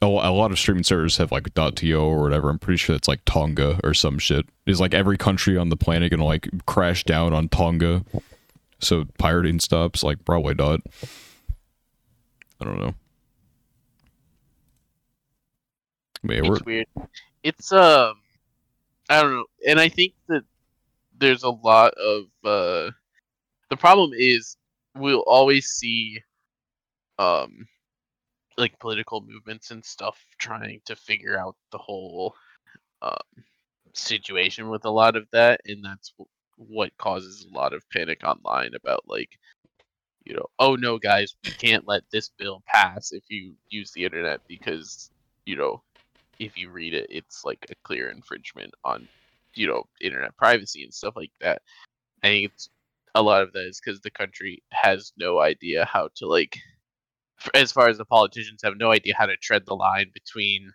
a, a lot of streaming servers have like .to or whatever. I'm pretty sure it's like Tonga or some shit. Is like every country on the planet gonna like crash down on Tonga? So pirating stops? Like probably not. I don't know. Man, we're it's weird. It's um, I don't know, and I think that there's a lot of uh, the problem is we'll always see um, like political movements and stuff trying to figure out the whole um situation with a lot of that, and that's what causes a lot of panic online about like you know oh no guys we can't let this bill pass if you use the internet because you know if you read it, it's like a clear infringement on, you know, internet privacy and stuff like that. I think it's a lot of that is because the country has no idea how to like, as far as the politicians have no idea how to tread the line between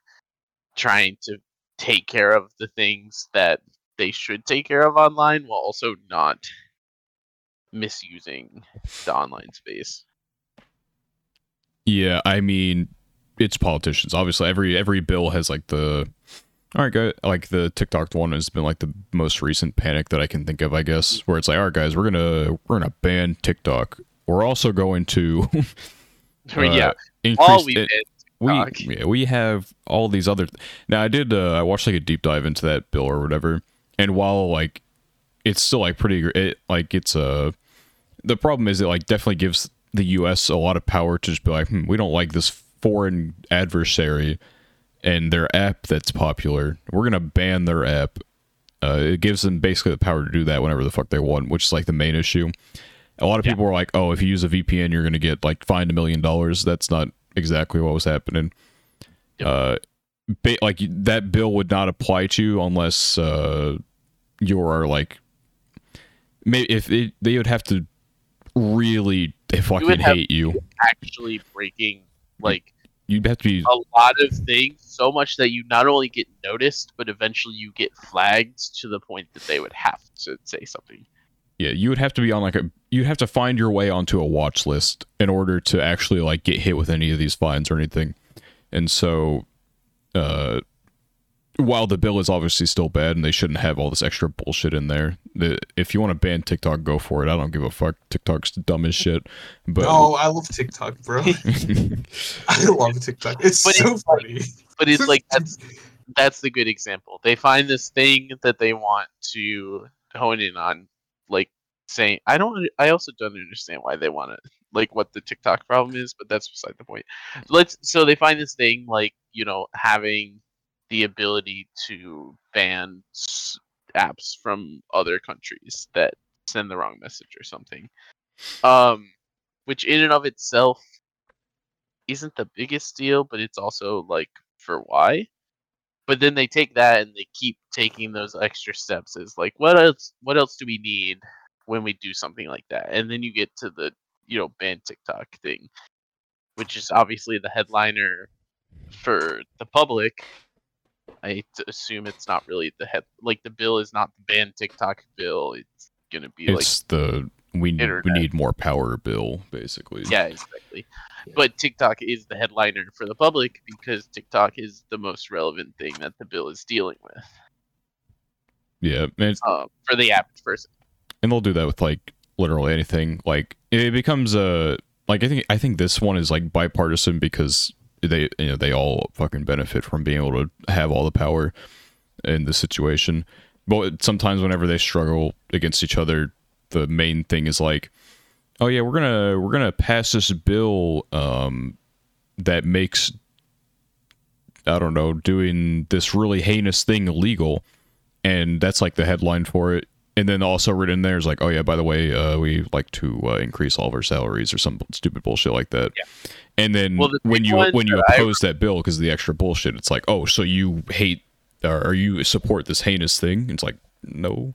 trying to take care of the things that they should take care of online while also not misusing the online space. Yeah, I mean, it's politicians. Obviously, every every bill has like the all right, guys. Like the TikTok one has been like the most recent panic that I can think of. I guess where it's like, all right, guys, we're gonna we're gonna ban TikTok. We're also going to uh, yeah, increase all we we yeah, we have all these other now i did uh, i watched like a deep dive into that bill or whatever and while like it's still like pretty it like it's uh the problem is it like definitely gives the us a lot of power to just be like hmm, we don't like this foreign adversary and their app that's popular. We're gonna ban their app. Uh, it gives them basically the power to do that whenever the fuck they want which is like the main issue. A lot of Yeah. people were like oh if you use a vpn you're gonna get like fined a million dollars. That's not exactly what was happening. Yep. uh ba- like that bill would not apply to you unless uh you are like maybe if it, they would have to really fucking would have- hate you. Actually breaking like you'd have to be a lot of things so much that you not only get noticed, but eventually you get flagged to the point that they would have to say something. yeah you would have to be on like a you'd have to find your way onto a watch list in order to actually like get hit with any of these fines or anything and so uh while the bill is obviously still bad and they shouldn't have all this extra bullshit in there the, if you want to ban tiktok go for it i don't give a fuck tiktok's dumb as shit but Oh, I love TikTok, bro. I love TikTok. It's But so it's like- funny. But it's like that's that's the good example. They find this thing that they want to hone in on, like saying, I don't. I also don't understand why they want to, like, what the TikTok problem is, but that's beside the point. Let's. So they find this thing, like, you know, having the ability to ban apps from other countries that send the wrong message or something. Um, which in and of itself isn't the biggest deal, but it's also like for why. But then they take that and they keep taking those extra steps as like what else what else do we need when we do something like that? And then you get to the you know ban TikTok thing, which is obviously the headliner for the public. I assume it's not really the head like the bill is not the ban TikTok bill. It's gonna be like the we need, we need more power bill basically Yeah, exactly. But TikTok is the headliner for the public because TikTok is the most relevant thing that the bill is dealing with yeah um, for the average person. and they'll do that with like literally anything like it becomes a like i think i think this one is like bipartisan because they you know they all fucking benefit from being able to have all the power in the situation. But sometimes whenever they struggle against each other the main thing is like oh yeah we're gonna we're gonna pass this bill um that makes i don't know doing this really heinous thing illegal. And that's like the headline for it. And then also written there is like oh yeah by the way uh, we like to uh, increase all of our salaries or some stupid bullshit like that. Yeah. And then Well, the when you when you that I- oppose that bill because of the extra bullshit it's like oh so you hate or, or you support this heinous thing it's like no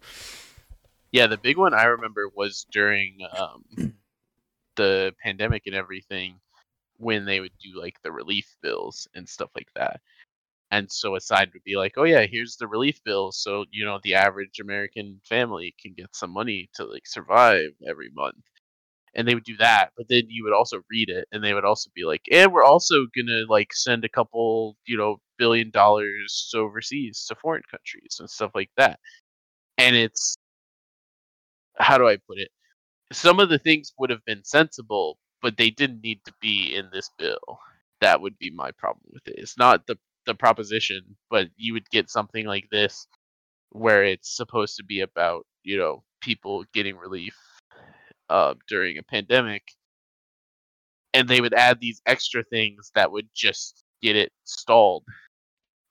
Yeah, the big one I remember was during um, the pandemic and everything when they would do like the relief bills and stuff like that. And so a side would be like, "Oh yeah, here's the relief bill, so you know the average American family can get some money to like survive every month." And they would do that, but then you would also read it, and they would also be like, "And we're also gonna like send a couple, you know, billion dollars overseas to foreign countries and stuff like that." And it's how do I put it? Some of the things would have been sensible, but they didn't need to be in this bill. That would be my problem with it. It's not the the proposition, but you would get something like this where it's supposed to be about, you know, people getting relief uh, during a pandemic and they would add these extra things that would just get it stalled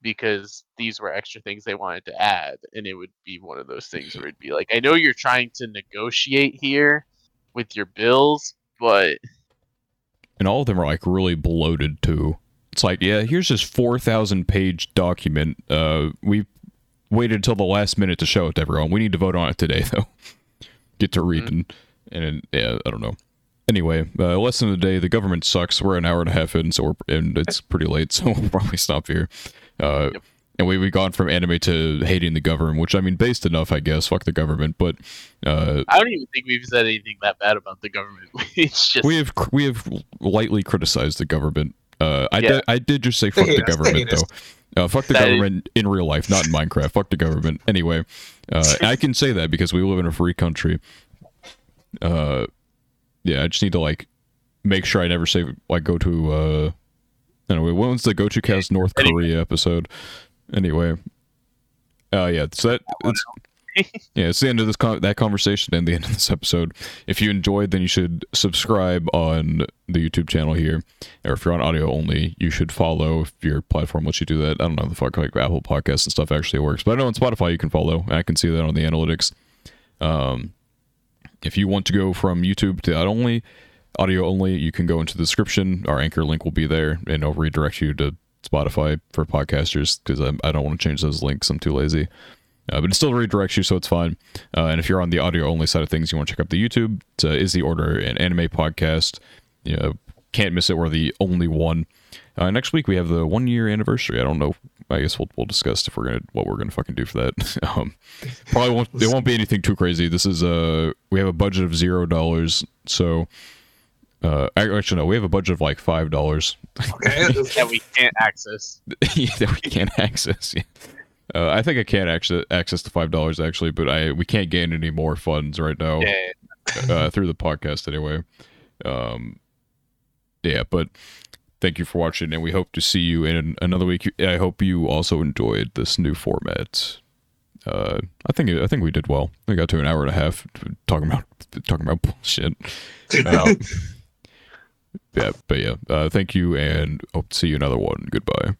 because these were extra things they wanted to add and it would be one of those things where it'd be like i know you're trying to negotiate here with your bills but and all of them are like really bloated too. It's like, yeah, here's this four thousand page document. Uh, we waited until the last minute to show it to everyone. We need to vote on it today, though. Get to reading, and yeah, I don't know. Anyway, uh, lesson of the day: the government sucks. We're an hour and a half in, so we're and it's pretty late, so we'll probably stop here. Uh, Yep. And we we gone from anime to hating the government, which I mean, based enough, I guess. Fuck the government, but uh, I don't even think we've said anything that bad about the government. it's just we have we have lightly criticized the government. Uh, I Yeah. did I did just say fuck hate the government though. Uh, fuck the That is- government in real life, not in Minecraft. Fuck the government. Anyway, uh, I can say that because we live in a free country. Uh, yeah, I just need to like make sure I never say like go to. uh Anyway, when was the Gochu Cast North Anyway. Korea episode? Anyway, uh, yeah, so that it's yeah, it's the end of this con- that conversation and the end of this episode. If you enjoyed, then you should subscribe on the YouTube channel here, or if you're on audio only, you should follow if your platform lets you do that. I don't know the fuck like Apple Podcasts and stuff actually works, but I know on Spotify you can follow. I can see that on the analytics. Um, if you want to go from YouTube to that only, audio only, you can go into the description. Our anchor link will be there, and it'll redirect you to Spotify for podcasters because I, I don't want to change those links. I'm too lazy. Uh, but it still redirects you, so it's fine. Uh, and if you're on the audio only side of things, you want to check out the YouTube. It's, uh, is the order an anime podcast? You know, can't miss it. We're the only one. Uh, next week we have the one year anniversary. I don't know. I guess we'll we'll discuss if we're gonna what we're gonna fucking do for that. um, probably won't. It won't be anything too crazy. This is uh we have a budget of zero dollars. So uh actually no, we have a budget of like five dollars. Okay. that we can't access. yeah, that we can't access. Yeah. Uh, I think I can't access access the five dollars actually, but I we can't gain any more funds right now Yeah. uh, through the podcast anyway. Um, yeah, but thank you for watching, and we hope to see you in another week. I hope you also enjoyed this new format. Uh, I think I think we did well. We got to an hour and a half talking about talking about bullshit. Um, yeah, but yeah, uh, thank you, and hope to see you another one. Goodbye.